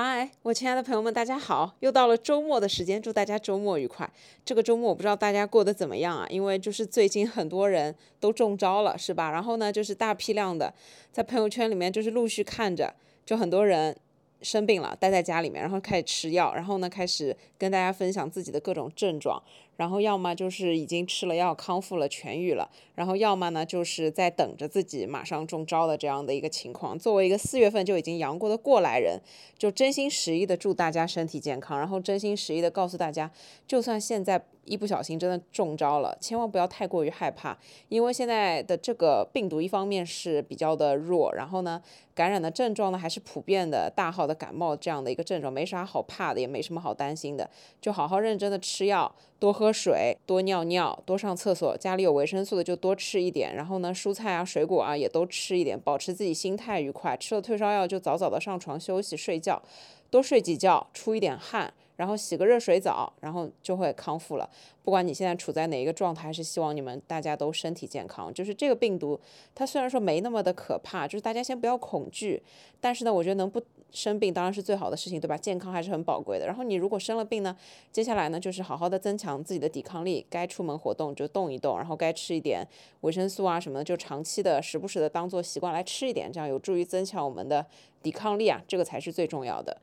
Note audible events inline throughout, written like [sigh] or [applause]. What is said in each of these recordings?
嗨，我亲爱的朋友们，大家好！又到了周末的时间，祝大家周末愉快。这个周末我不知道大家过得怎么样啊？因为就是最近很多人都中招了，是吧？然后呢，就是大批量的在朋友圈里面就是陆续看着，就很多人生病了，待在家里面，然后开始吃药，然后呢开始跟大家分享自己的各种症状。然后要么就是已经吃了药康复了痊愈了，然后要么呢就是在等着自己马上中招的这样的一个情况。作为一个四月份就已经阳过的过来人，就真心实意的祝大家身体健康，然后真心实意的告诉大家，就算现在一不小心真的中招了，千万不要太过于害怕，因为现在的这个病毒一方面是比较的弱，然后呢感染的症状呢还是普遍的大号的感冒这样的一个症状，没啥好怕的，也没什么好担心的，就好好认真的吃药。多喝水，多尿尿，多上厕所。家里有维生素的就多吃一点。然后呢，蔬菜啊、水果啊也都吃一点，保持自己心态愉快。吃了退烧药就早早的上床休息睡觉，多睡几觉，出一点汗。然后洗个热水澡，然后就会康复了。不管你现在处在哪一个状态，是希望你们大家都身体健康。就是这个病毒，它虽然说没那么的可怕，就是大家先不要恐惧。但是呢，我觉得能不生病当然是最好的事情，对吧？健康还是很宝贵的。然后你如果生了病呢，接下来呢就是好好的增强自己的抵抗力，该出门活动就动一动，然后该吃一点维生素啊什么的，就长期的时不时的当做习惯来吃一点，这样有助于增强我们的抵抗力啊，这个才是最重要的。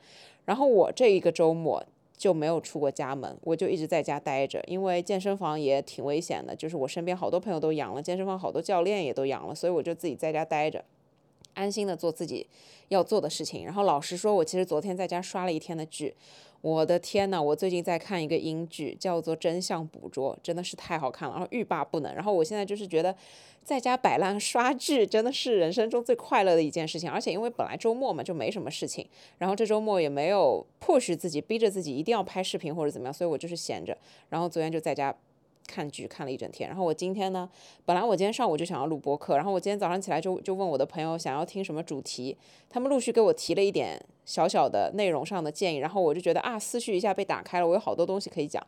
然后我这一个周末。就没有出过家门，我就一直在家待着，因为健身房也挺危险的，就是我身边好多朋友都阳了，健身房好多教练也都阳了，所以我就自己在家待着，安心的做自己要做的事情。然后老实说，我其实昨天在家刷了一天的剧。我的天呐，我最近在看一个英剧，叫做《真相捕捉》，真的是太好看了，然后欲罢不能。然后我现在就是觉得，在家摆烂刷剧真的是人生中最快乐的一件事情。而且因为本来周末嘛就没什么事情，然后这周末也没有迫使自己逼着自己一定要拍视频或者怎么样，所以我就是闲着。然后昨天就在家。看剧看了一整天，然后我今天呢，本来我今天上午就想要录播客，然后我今天早上起来就就问我的朋友想要听什么主题，他们陆续给我提了一点小小的内容上的建议，然后我就觉得啊，思绪一下被打开了，我有好多东西可以讲。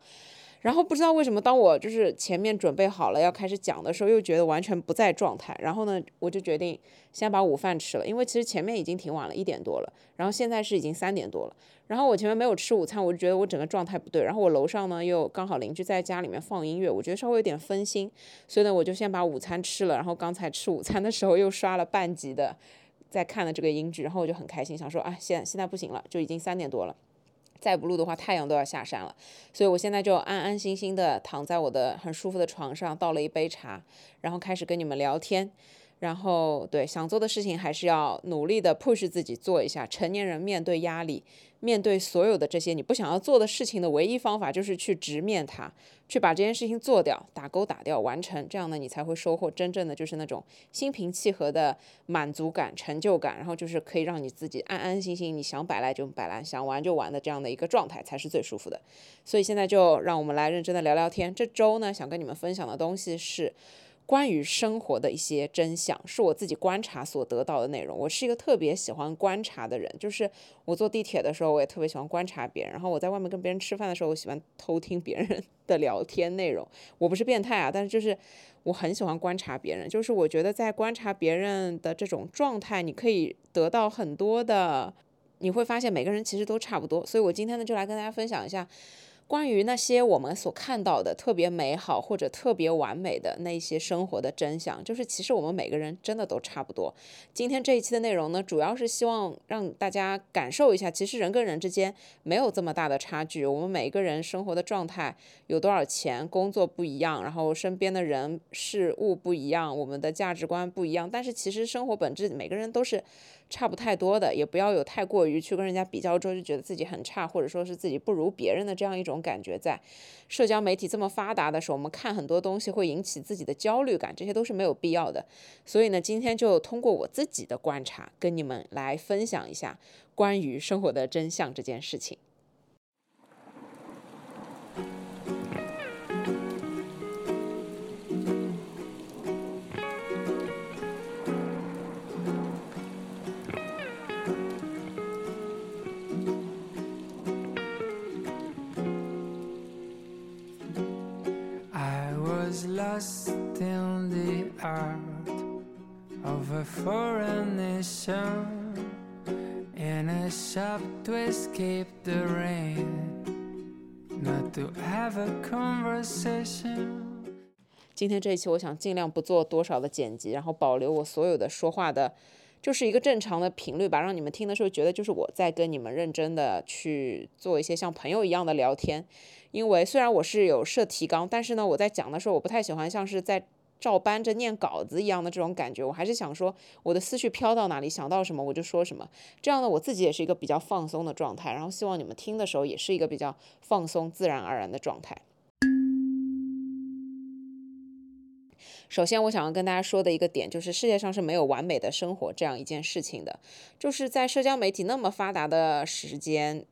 然后不知道为什么，当我就是前面准备好了要开始讲的时候，又觉得完全不在状态。然后呢，我就决定先把午饭吃了，因为其实前面已经挺晚了，一点多了。然后现在是已经三点多了。然后我前面没有吃午餐，我就觉得我整个状态不对。然后我楼上呢又刚好邻居在家里面放音乐，我觉得稍微有点分心。所以呢，我就先把午餐吃了。然后刚才吃午餐的时候又刷了半集的在看的这个英剧，然后我就很开心，想说啊，现现在不行了，就已经三点多了。再不录的话，太阳都要下山了，所以我现在就安安心心的躺在我的很舒服的床上，倒了一杯茶，然后开始跟你们聊天。然后，对想做的事情还是要努力的 push 自己做一下。成年人面对压力，面对所有的这些你不想要做的事情的唯一方法就是去直面它，去把这件事情做掉，打勾打掉，完成。这样呢，你才会收获真正的就是那种心平气和的满足感、成就感。然后就是可以让你自己安安心心，你想摆烂就摆烂，想玩就玩的这样的一个状态才是最舒服的。所以现在就让我们来认真的聊聊天。这周呢，想跟你们分享的东西是。关于生活的一些真相，是我自己观察所得到的内容。我是一个特别喜欢观察的人，就是我坐地铁的时候，我也特别喜欢观察别人。然后我在外面跟别人吃饭的时候，我喜欢偷听别人 [laughs] 的聊天内容。我不是变态啊，但是就是我很喜欢观察别人。就是我觉得在观察别人的这种状态，你可以得到很多的，你会发现每个人其实都差不多。所以我今天呢，就来跟大家分享一下。关于那些我们所看到的特别美好或者特别完美的那些生活的真相，就是其实我们每个人真的都差不多。今天这一期的内容呢，主要是希望让大家感受一下，其实人跟人之间没有这么大的差距。我们每个人生活的状态，有多少钱，工作不一样，然后身边的人事物不一样，我们的价值观不一样，但是其实生活本质每个人都是。差不太多的，也不要有太过于去跟人家比较之后就觉得自己很差，或者说是自己不如别人的这样一种感觉。在社交媒体这么发达的时候，我们看很多东西会引起自己的焦虑感，这些都是没有必要的。所以呢，今天就通过我自己的观察，跟你们来分享一下关于生活的真相这件事情。Lost in the art of a foreign nation in a shop to escape the rain, not to have a conversation. 今天这一期，我想尽量不做多少的剪辑，然后保留我所有的说话的，就是一个正常的频率吧，让你们听的时候觉得就是我在跟你们认真的去做一些像朋友一样的聊天。因为虽然我是有设提纲，但是呢，我在讲的时候，我不太喜欢像是在照搬着念稿子一样的这种感觉。我还是想说，我的思绪飘到哪里，想到什么我就说什么。这样呢，我自己也是一个比较放松的状态，然后希望你们听的时候也是一个比较放松、自然而然的状态。首先，我想要跟大家说的一个点就是，世界上是没有完美的生活这样一件事情的。就是在社交媒体那么发达的时间。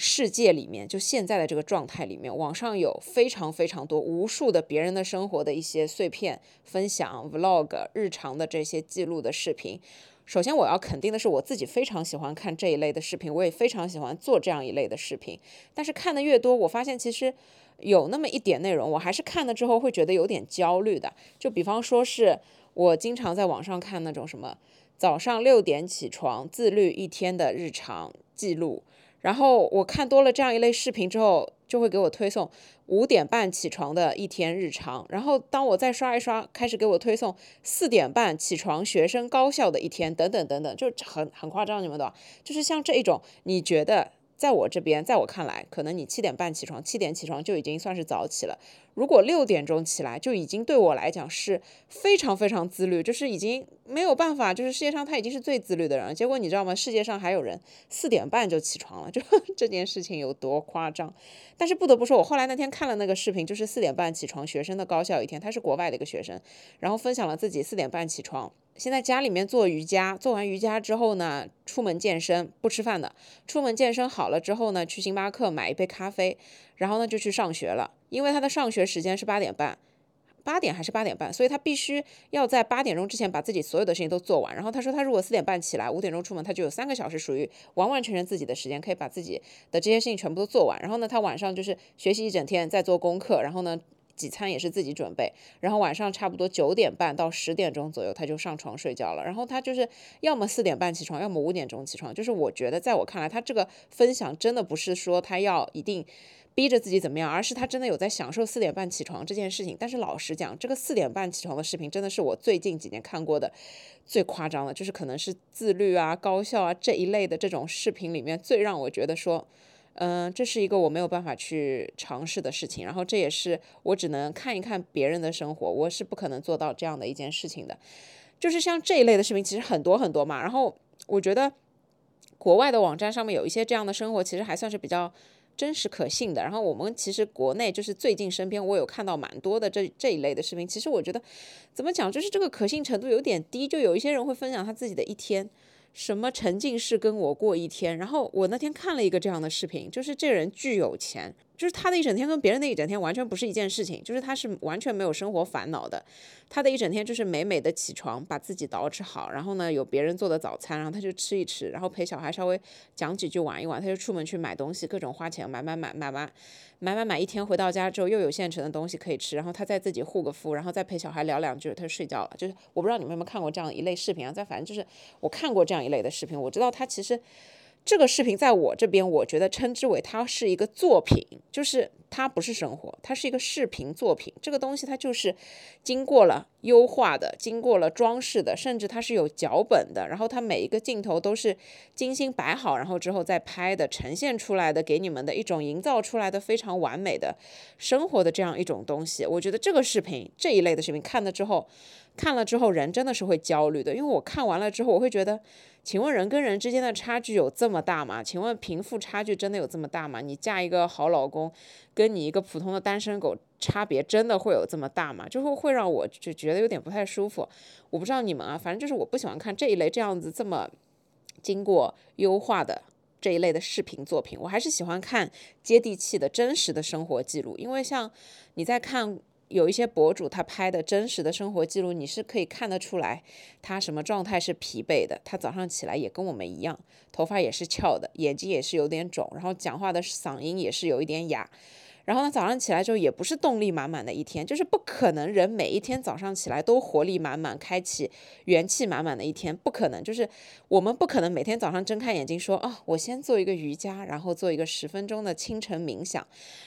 世界里面，就现在的这个状态里面，网上有非常非常多、无数的别人的生活的一些碎片分享、vlog、日常的这些记录的视频。首先，我要肯定的是，我自己非常喜欢看这一类的视频，我也非常喜欢做这样一类的视频。但是看的越多，我发现其实有那么一点内容，我还是看了之后会觉得有点焦虑的。就比方说是我经常在网上看那种什么早上六点起床自律一天的日常记录。然后我看多了这样一类视频之后，就会给我推送五点半起床的一天日常。然后当我再刷一刷，开始给我推送四点半起床学生高效的一天，等等等等，就很很夸张，你们懂？就是像这一种，你觉得？在我这边，在我看来，可能你七点半起床，七点起床就已经算是早起了。如果六点钟起来，就已经对我来讲是非常非常自律，就是已经没有办法，就是世界上他已经是最自律的人了。结果你知道吗？世界上还有人四点半就起床了，就 [laughs] 这件事情有多夸张？但是不得不说，我后来那天看了那个视频，就是四点半起床学生的高效一天，他是国外的一个学生，然后分享了自己四点半起床。先在家里面做瑜伽，做完瑜伽之后呢，出门健身，不吃饭的。出门健身好了之后呢，去星巴克买一杯咖啡，然后呢就去上学了。因为他的上学时间是八点半，八点还是八点半，所以他必须要在八点钟之前把自己所有的事情都做完。然后他说，他如果四点半起来，五点钟出门，他就有三个小时属于完完全全自己的时间，可以把自己的这些事情全部都做完。然后呢，他晚上就是学习一整天，在做功课，然后呢。几餐也是自己准备，然后晚上差不多九点半到十点钟左右，他就上床睡觉了。然后他就是要么四点半起床，要么五点钟起床。就是我觉得，在我看来，他这个分享真的不是说他要一定逼着自己怎么样，而是他真的有在享受四点半起床这件事情。但是老实讲，这个四点半起床的视频真的是我最近几年看过的最夸张的，就是可能是自律啊、高效啊这一类的这种视频里面最让我觉得说。嗯，这是一个我没有办法去尝试的事情，然后这也是我只能看一看别人的生活，我是不可能做到这样的一件事情的。就是像这一类的视频，其实很多很多嘛。然后我觉得国外的网站上面有一些这样的生活，其实还算是比较真实可信的。然后我们其实国内就是最近身边我有看到蛮多的这这一类的视频，其实我觉得怎么讲，就是这个可信程度有点低。就有一些人会分享他自己的一天。什么沉浸式跟我过一天？然后我那天看了一个这样的视频，就是这人巨有钱，就是他的一整天跟别人的一整天完全不是一件事情，就是他是完全没有生活烦恼的。他的一整天就是美美的起床，把自己捯饬好，然后呢有别人做的早餐，然后他就吃一吃，然后陪小孩稍微讲几句玩一玩，他就出门去买东西，各种花钱买买买买完买买买一天回到家之后又有现成的东西可以吃，然后他再自己护个肤，然后再陪小孩聊两句，他就睡觉了。就是我不知道你们有没有看过这样一类视频啊？在反正就是我看过这样一类的视频，我知道他其实。这个视频在我这边，我觉得称之为它是一个作品，就是它不是生活，它是一个视频作品。这个东西它就是经过了优化的，经过了装饰的，甚至它是有脚本的。然后它每一个镜头都是精心摆好，然后之后再拍的，呈现出来的，给你们的一种营造出来的非常完美的生活的这样一种东西。我觉得这个视频这一类的视频看了之后，看了之后人真的是会焦虑的，因为我看完了之后，我会觉得。请问人跟人之间的差距有这么大吗？请问贫富差距真的有这么大吗？你嫁一个好老公，跟你一个普通的单身狗差别真的会有这么大吗？就会会让我就觉得有点不太舒服。我不知道你们啊，反正就是我不喜欢看这一类这样子这么经过优化的这一类的视频作品。我还是喜欢看接地气的真实的生活记录，因为像你在看。有一些博主他拍的真实的生活记录，你是可以看得出来，他什么状态是疲惫的。他早上起来也跟我们一样，头发也是翘的，眼睛也是有点肿，然后讲话的嗓音也是有一点哑。然后呢，早上起来之后也不是动力满满的一天，就是不可能人每一天早上起来都活力满满、开启元气满满的一天，不可能。就是我们不可能每天早上睁开眼睛说啊，我先做一个瑜伽，然后做一个十分钟的清晨冥想，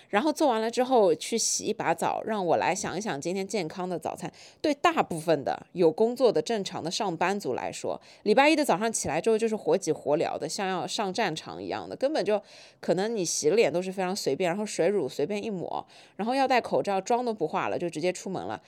然后做完了之后去洗一把澡，让我来想一想今天健康的早餐。对大部分的有工作的正常的上班族来说，礼拜一的早上起来之后就是活挤活聊的，像要上战场一样的，根本就可能你洗脸都是非常随便，然后水乳随便便一抹，然后要戴口罩，妆都不化了就直接出门了，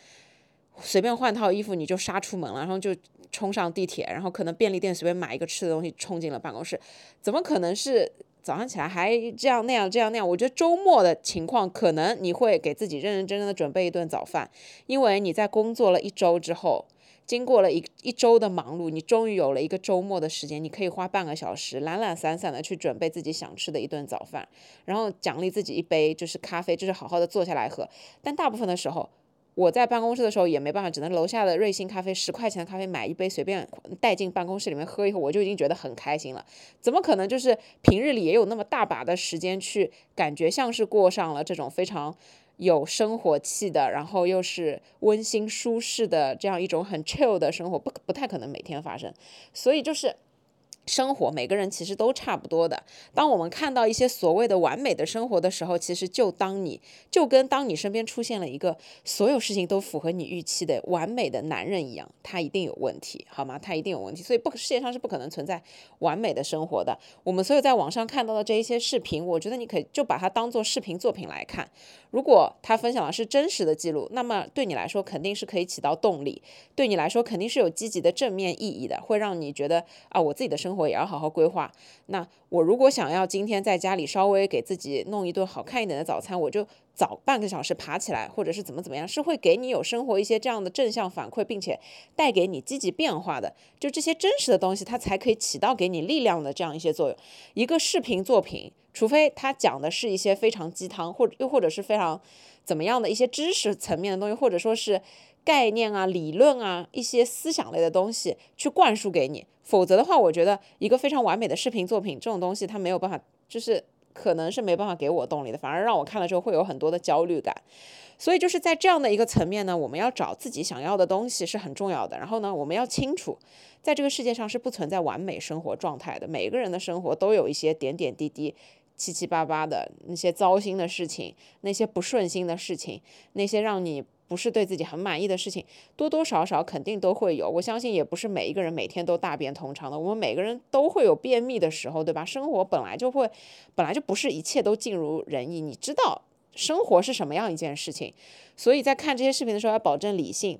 随便换套衣服你就杀出门了，然后就冲上地铁，然后可能便利店随便买一个吃的东西冲进了办公室，怎么可能是早上起来还这样那样这样那样？我觉得周末的情况可能你会给自己认认真真的准备一顿早饭，因为你在工作了一周之后。经过了一一周的忙碌，你终于有了一个周末的时间，你可以花半个小时懒懒散散的去准备自己想吃的一顿早饭，然后奖励自己一杯就是咖啡，就是好好的坐下来喝。但大部分的时候，我在办公室的时候也没办法，只能楼下的瑞幸咖啡十块钱的咖啡买一杯，随便带进办公室里面喝一口，我就已经觉得很开心了。怎么可能就是平日里也有那么大把的时间去感觉像是过上了这种非常。有生活气的，然后又是温馨舒适的这样一种很 chill 的生活，不不太可能每天发生，所以就是。生活每个人其实都差不多的。当我们看到一些所谓的完美的生活的时候，其实就当你就跟当你身边出现了一个所有事情都符合你预期的完美的男人一样，他一定有问题，好吗？他一定有问题。所以不，世界上是不可能存在完美的生活的。我们所有在网上看到的这一些视频，我觉得你可以就把它当做视频作品来看。如果他分享的是真实的记录，那么对你来说肯定是可以起到动力，对你来说肯定是有积极的正面意义的，会让你觉得啊，我自己的生生活也要好好规划。那我如果想要今天在家里稍微给自己弄一顿好看一点的早餐，我就早半个小时爬起来，或者是怎么怎么样，是会给你有生活一些这样的正向反馈，并且带给你积极变化的。就这些真实的东西，它才可以起到给你力量的这样一些作用。一个视频作品。除非他讲的是一些非常鸡汤，或者又或者是非常怎么样的一些知识层面的东西，或者说是概念啊、理论啊、一些思想类的东西去灌输给你，否则的话，我觉得一个非常完美的视频作品这种东西，它没有办法，就是可能是没办法给我动力的，反而让我看了之后会有很多的焦虑感。所以就是在这样的一个层面呢，我们要找自己想要的东西是很重要的。然后呢，我们要清楚，在这个世界上是不存在完美生活状态的，每个人的生活都有一些点点滴滴。七七八八的那些糟心的事情，那些不顺心的事情，那些让你不是对自己很满意的事情，多多少少肯定都会有。我相信也不是每一个人每天都大便通畅的，我们每个人都会有便秘的时候，对吧？生活本来就会，本来就不是一切都尽如人意。你知道生活是什么样一件事情，所以在看这些视频的时候要保证理性。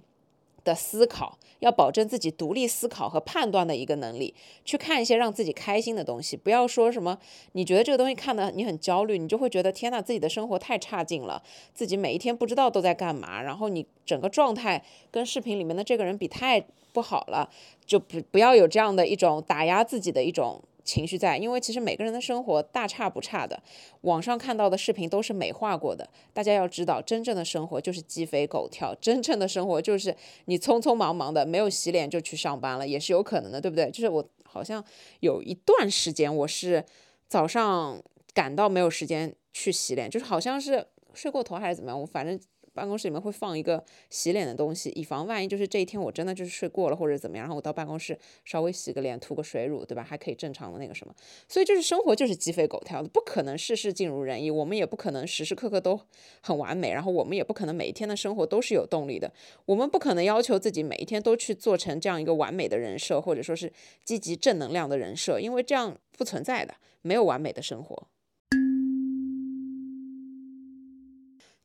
的思考要保证自己独立思考和判断的一个能力，去看一些让自己开心的东西，不要说什么你觉得这个东西看的你很焦虑，你就会觉得天呐，自己的生活太差劲了，自己每一天不知道都在干嘛，然后你整个状态跟视频里面的这个人比太不好了，就不不要有这样的一种打压自己的一种。情绪在，因为其实每个人的生活大差不差的，网上看到的视频都是美化过的。大家要知道，真正的生活就是鸡飞狗跳，真正的生活就是你匆匆忙忙的没有洗脸就去上班了，也是有可能的，对不对？就是我好像有一段时间我是早上赶到没有时间去洗脸，就是好像是睡过头还是怎么样，我反正。办公室里面会放一个洗脸的东西，以防万一，就是这一天我真的就是睡过了或者怎么样，然后我到办公室稍微洗个脸，涂个水乳，对吧？还可以正常的那个什么。所以就是生活就是鸡飞狗跳的，不可能事事尽如人意，我们也不可能时时刻刻都很完美，然后我们也不可能每一天的生活都是有动力的，我们不可能要求自己每一天都去做成这样一个完美的人设，或者说是积极正能量的人设，因为这样不存在的，没有完美的生活。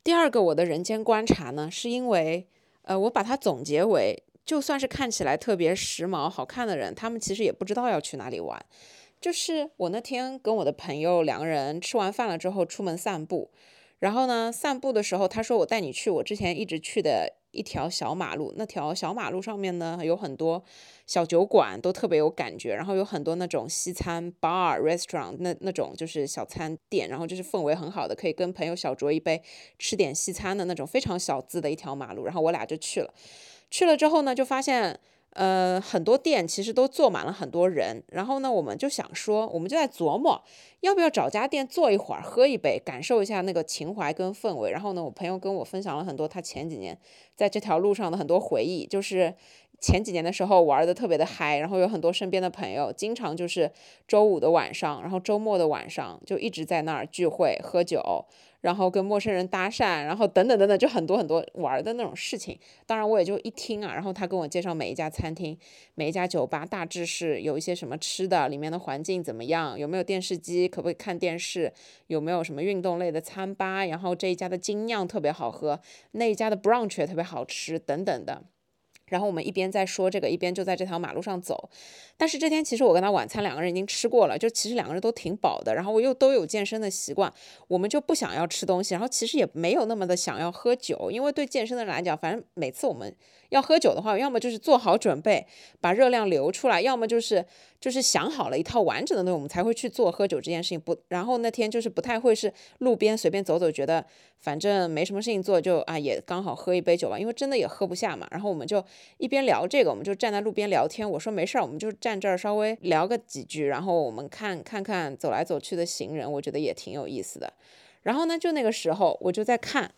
第二个我的人间观察呢，是因为，呃，我把它总结为，就算是看起来特别时髦、好看的人，他们其实也不知道要去哪里玩。就是我那天跟我的朋友两个人吃完饭了之后出门散步，然后呢，散步的时候他说我带你去我之前一直去的。一条小马路，那条小马路上面呢有很多小酒馆，都特别有感觉。然后有很多那种西餐 bar restaurant，那那种就是小餐店，然后就是氛围很好的，可以跟朋友小酌一杯，吃点西餐的那种非常小资的一条马路。然后我俩就去了，去了之后呢，就发现。呃，很多店其实都坐满了很多人，然后呢，我们就想说，我们就在琢磨，要不要找家店坐一会儿，喝一杯，感受一下那个情怀跟氛围。然后呢，我朋友跟我分享了很多他前几年在这条路上的很多回忆，就是前几年的时候玩的特别的嗨，然后有很多身边的朋友，经常就是周五的晚上，然后周末的晚上就一直在那儿聚会喝酒。然后跟陌生人搭讪，然后等等等等，就很多很多玩的那种事情。当然我也就一听啊，然后他跟我介绍每一家餐厅、每一家酒吧，大致是有一些什么吃的，里面的环境怎么样，有没有电视机，可不可以看电视，有没有什么运动类的餐吧，然后这一家的精酿特别好喝，那一家的 brunch 也特别好吃，等等的。然后我们一边在说这个，一边就在这条马路上走。但是这天其实我跟他晚餐两个人已经吃过了，就其实两个人都挺饱的。然后我又都有健身的习惯，我们就不想要吃东西。然后其实也没有那么的想要喝酒，因为对健身的人来讲，反正每次我们要喝酒的话，要么就是做好准备把热量流出来，要么就是就是想好了一套完整的东西，我们才会去做喝酒这件事情。不，然后那天就是不太会是路边随便走走，觉得反正没什么事情做，就啊也刚好喝一杯酒吧，因为真的也喝不下嘛。然后我们就。一边聊这个，我们就站在路边聊天。我说没事儿，我们就站这儿稍微聊个几句，然后我们看看看走来走去的行人，我觉得也挺有意思的。然后呢，就那个时候我就在看，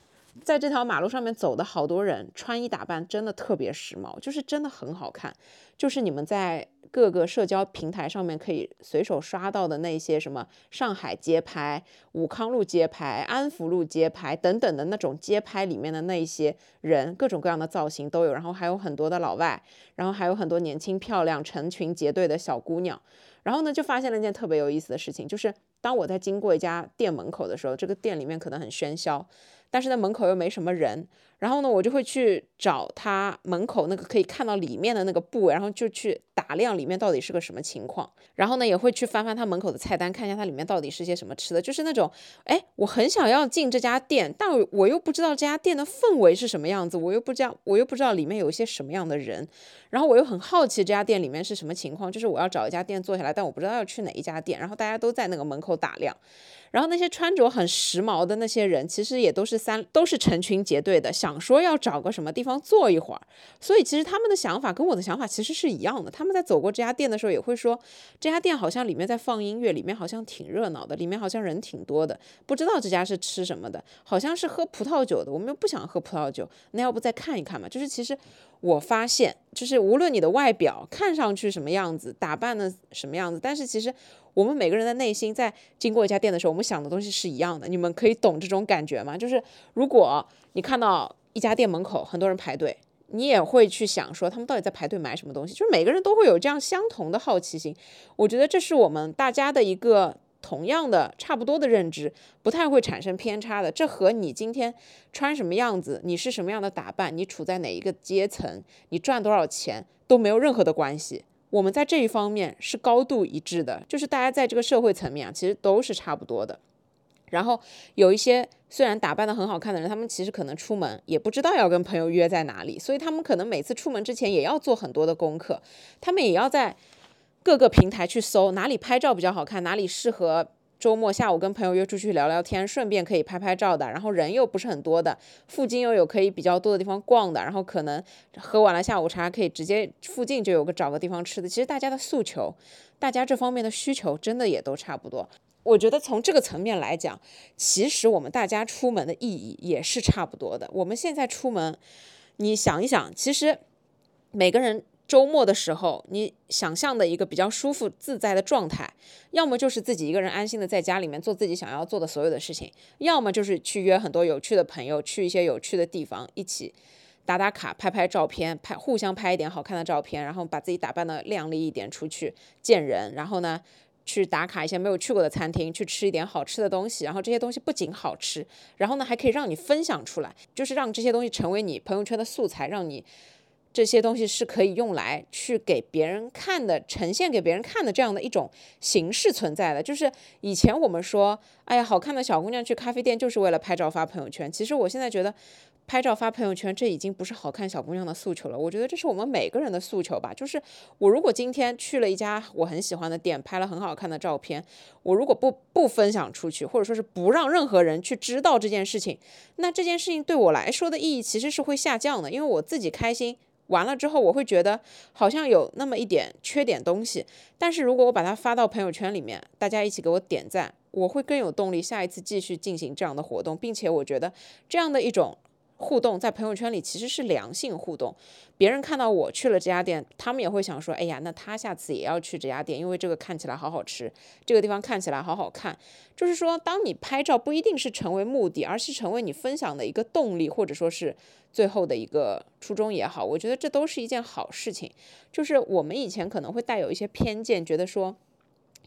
在这条马路上面走的好多人，穿衣打扮真的特别时髦，就是真的很好看，就是你们在。各个社交平台上面可以随手刷到的那些什么上海街拍、武康路街拍、安福路街拍等等的那种街拍里面的那些人，各种各样的造型都有，然后还有很多的老外，然后还有很多年轻漂亮、成群结队的小姑娘，然后呢就发现了一件特别有意思的事情，就是当我在经过一家店门口的时候，这个店里面可能很喧嚣，但是在门口又没什么人。然后呢，我就会去找他门口那个可以看到里面的那个部位，然后就去打量里面到底是个什么情况。然后呢，也会去翻翻他门口的菜单，看一下它里面到底是些什么吃的。就是那种，哎，我很想要进这家店，但我又不知道这家店的氛围是什么样子，我又不知道，我又不知道里面有一些什么样的人。然后我又很好奇这家店里面是什么情况，就是我要找一家店坐下来，但我不知道要去哪一家店。然后大家都在那个门口打量。然后那些穿着很时髦的那些人，其实也都是三，都是成群结队的，想想说要找个什么地方坐一会儿。所以其实他们的想法跟我的想法其实是一样的。他们在走过这家店的时候，也会说这家店好像里面在放音乐，里面好像挺热闹的，里面好像人挺多的。不知道这家是吃什么的，好像是喝葡萄酒的。我们又不想喝葡萄酒，那要不再看一看嘛？就是其实我发现，就是无论你的外表看上去什么样子，打扮的什么样子，但是其实。我们每个人的内心在经过一家店的时候，我们想的东西是一样的。你们可以懂这种感觉吗？就是如果你看到一家店门口很多人排队，你也会去想说他们到底在排队买什么东西。就是每个人都会有这样相同的好奇心。我觉得这是我们大家的一个同样的、差不多的认知，不太会产生偏差的。这和你今天穿什么样子、你是什么样的打扮、你处在哪一个阶层、你赚多少钱都没有任何的关系。我们在这一方面是高度一致的，就是大家在这个社会层面啊，其实都是差不多的。然后有一些虽然打扮的很好看的人，他们其实可能出门也不知道要跟朋友约在哪里，所以他们可能每次出门之前也要做很多的功课，他们也要在各个平台去搜哪里拍照比较好看，哪里适合。周末下午跟朋友约出去聊聊天，顺便可以拍拍照的，然后人又不是很多的，附近又有可以比较多的地方逛的，然后可能喝完了下午茶可以直接附近就有个找个地方吃的。其实大家的诉求，大家这方面的需求真的也都差不多。我觉得从这个层面来讲，其实我们大家出门的意义也是差不多的。我们现在出门，你想一想，其实每个人。周末的时候，你想象的一个比较舒服自在的状态，要么就是自己一个人安心的在家里面做自己想要做的所有的事情，要么就是去约很多有趣的朋友，去一些有趣的地方，一起打打卡、拍拍照片，拍互相拍一点好看的照片，然后把自己打扮的靓丽一点出去见人，然后呢，去打卡一些没有去过的餐厅，去吃一点好吃的东西，然后这些东西不仅好吃，然后呢还可以让你分享出来，就是让这些东西成为你朋友圈的素材，让你。这些东西是可以用来去给别人看的，呈现给别人看的这样的一种形式存在的。就是以前我们说，哎呀，好看的小姑娘去咖啡店就是为了拍照发朋友圈。其实我现在觉得，拍照发朋友圈这已经不是好看小姑娘的诉求了。我觉得这是我们每个人的诉求吧。就是我如果今天去了一家我很喜欢的店，拍了很好看的照片，我如果不不分享出去，或者说是不让任何人去知道这件事情，那这件事情对我来说的意义其实是会下降的。因为我自己开心。完了之后，我会觉得好像有那么一点缺点东西。但是如果我把它发到朋友圈里面，大家一起给我点赞，我会更有动力下一次继续进行这样的活动，并且我觉得这样的一种。互动在朋友圈里其实是良性互动，别人看到我去了这家店，他们也会想说，哎呀，那他下次也要去这家店，因为这个看起来好好吃，这个地方看起来好好看。就是说，当你拍照不一定是成为目的，而是成为你分享的一个动力，或者说是最后的一个初衷也好，我觉得这都是一件好事情。就是我们以前可能会带有一些偏见，觉得说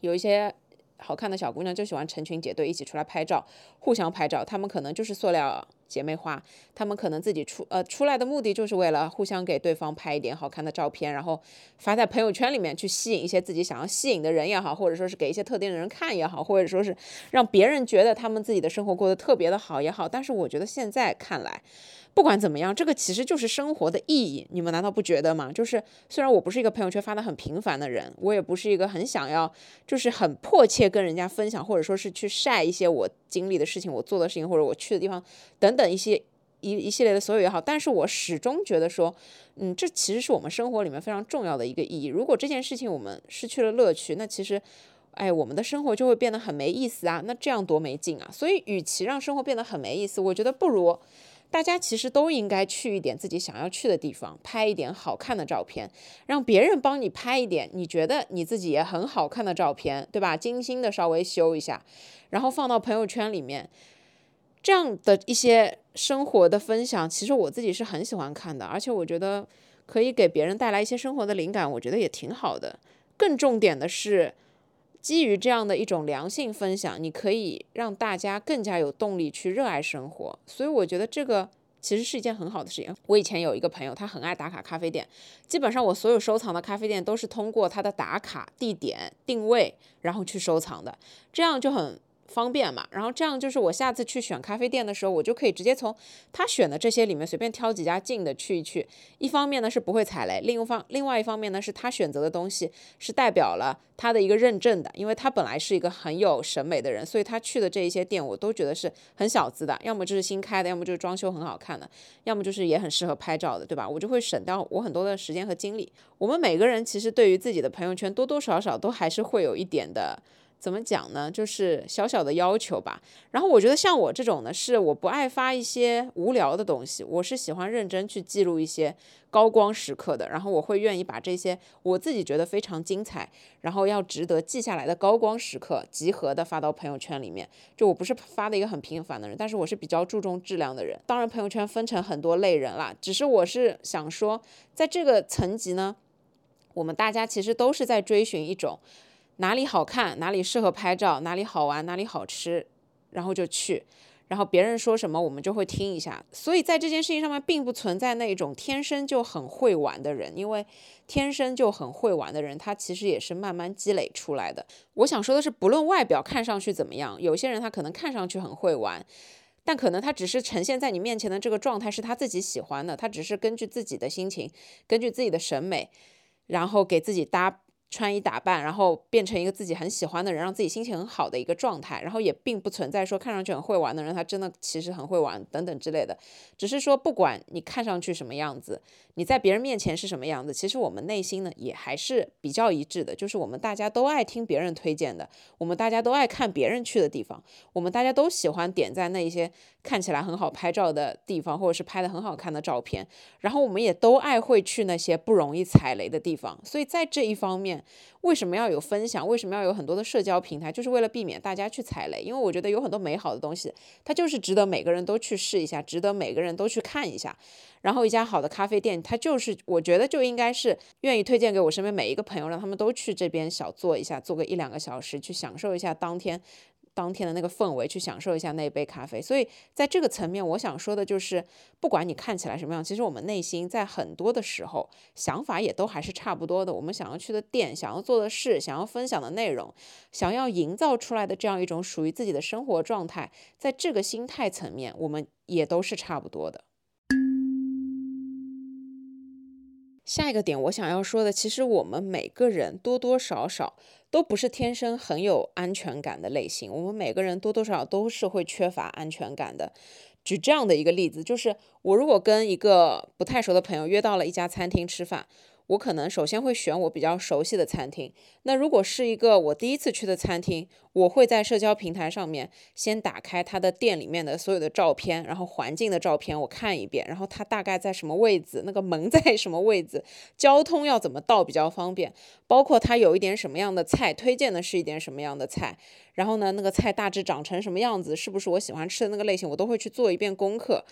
有一些。好看的小姑娘就喜欢成群结队一起出来拍照，互相拍照。她们可能就是塑料姐妹花，她们可能自己出呃出来的目的就是为了互相给对方拍一点好看的照片，然后发在朋友圈里面去吸引一些自己想要吸引的人也好，或者说是给一些特定的人看也好，或者说是让别人觉得他们自己的生活过得特别的好也好。但是我觉得现在看来。不管怎么样，这个其实就是生活的意义。你们难道不觉得吗？就是虽然我不是一个朋友圈发的很频繁的人，我也不是一个很想要，就是很迫切跟人家分享，或者说是去晒一些我经历的事情、我做的事情或者我去的地方等等一些一一系列的所有也好。但是我始终觉得说，嗯，这其实是我们生活里面非常重要的一个意义。如果这件事情我们失去了乐趣，那其实，哎，我们的生活就会变得很没意思啊。那这样多没劲啊！所以，与其让生活变得很没意思，我觉得不如。大家其实都应该去一点自己想要去的地方，拍一点好看的照片，让别人帮你拍一点你觉得你自己也很好看的照片，对吧？精心的稍微修一下，然后放到朋友圈里面，这样的一些生活的分享，其实我自己是很喜欢看的，而且我觉得可以给别人带来一些生活的灵感，我觉得也挺好的。更重点的是。基于这样的一种良性分享，你可以让大家更加有动力去热爱生活，所以我觉得这个其实是一件很好的事情。我以前有一个朋友，他很爱打卡咖啡店，基本上我所有收藏的咖啡店都是通过他的打卡地点定位，然后去收藏的，这样就很。方便嘛，然后这样就是我下次去选咖啡店的时候，我就可以直接从他选的这些里面随便挑几家近的去一去。一方面呢是不会踩雷，另一方另外一方面呢是他选择的东西是代表了他的一个认证的，因为他本来是一个很有审美的人，所以他去的这一些店我都觉得是很小资的，要么就是新开的，要么就是装修很好看的，要么就是也很适合拍照的，对吧？我就会省掉我很多的时间和精力。我们每个人其实对于自己的朋友圈多多少少都还是会有一点的。怎么讲呢？就是小小的要求吧。然后我觉得像我这种呢，是我不爱发一些无聊的东西，我是喜欢认真去记录一些高光时刻的。然后我会愿意把这些我自己觉得非常精彩，然后要值得记下来的高光时刻集合的发到朋友圈里面。就我不是发的一个很频繁的人，但是我是比较注重质量的人。当然，朋友圈分成很多类人啦，只是我是想说，在这个层级呢，我们大家其实都是在追寻一种。哪里好看，哪里适合拍照，哪里好玩，哪里好吃，然后就去，然后别人说什么我们就会听一下。所以在这件事情上面，并不存在那种天生就很会玩的人，因为天生就很会玩的人，他其实也是慢慢积累出来的。我想说的是，不论外表看上去怎么样，有些人他可能看上去很会玩，但可能他只是呈现在你面前的这个状态是他自己喜欢的，他只是根据自己的心情，根据自己的审美，然后给自己搭。穿衣打扮，然后变成一个自己很喜欢的人，让自己心情很好的一个状态，然后也并不存在说看上去很会玩的人，他真的其实很会玩等等之类的。只是说，不管你看上去什么样子，你在别人面前是什么样子，其实我们内心呢也还是比较一致的，就是我们大家都爱听别人推荐的，我们大家都爱看别人去的地方，我们大家都喜欢点赞那些看起来很好拍照的地方，或者是拍的很好看的照片，然后我们也都爱会去那些不容易踩雷的地方。所以在这一方面。为什么要有分享？为什么要有很多的社交平台？就是为了避免大家去踩雷。因为我觉得有很多美好的东西，它就是值得每个人都去试一下，值得每个人都去看一下。然后一家好的咖啡店，它就是我觉得就应该是愿意推荐给我身边每一个朋友，让他们都去这边小坐一下，坐个一两个小时，去享受一下当天。当天的那个氛围，去享受一下那一杯咖啡。所以在这个层面，我想说的就是，不管你看起来什么样，其实我们内心在很多的时候想法也都还是差不多的。我们想要去的店，想要做的事，想要分享的内容，想要营造出来的这样一种属于自己的生活状态，在这个心态层面，我们也都是差不多的。下一个点，我想要说的，其实我们每个人多多少少都不是天生很有安全感的类型，我们每个人多多少少都是会缺乏安全感的。举这样的一个例子，就是我如果跟一个不太熟的朋友约到了一家餐厅吃饭。我可能首先会选我比较熟悉的餐厅。那如果是一个我第一次去的餐厅，我会在社交平台上面先打开他的店里面的所有的照片，然后环境的照片我看一遍，然后他大概在什么位置，那个门在什么位置，交通要怎么到比较方便，包括他有一点什么样的菜，推荐的是一点什么样的菜，然后呢，那个菜大致长成什么样子，是不是我喜欢吃的那个类型，我都会去做一遍功课，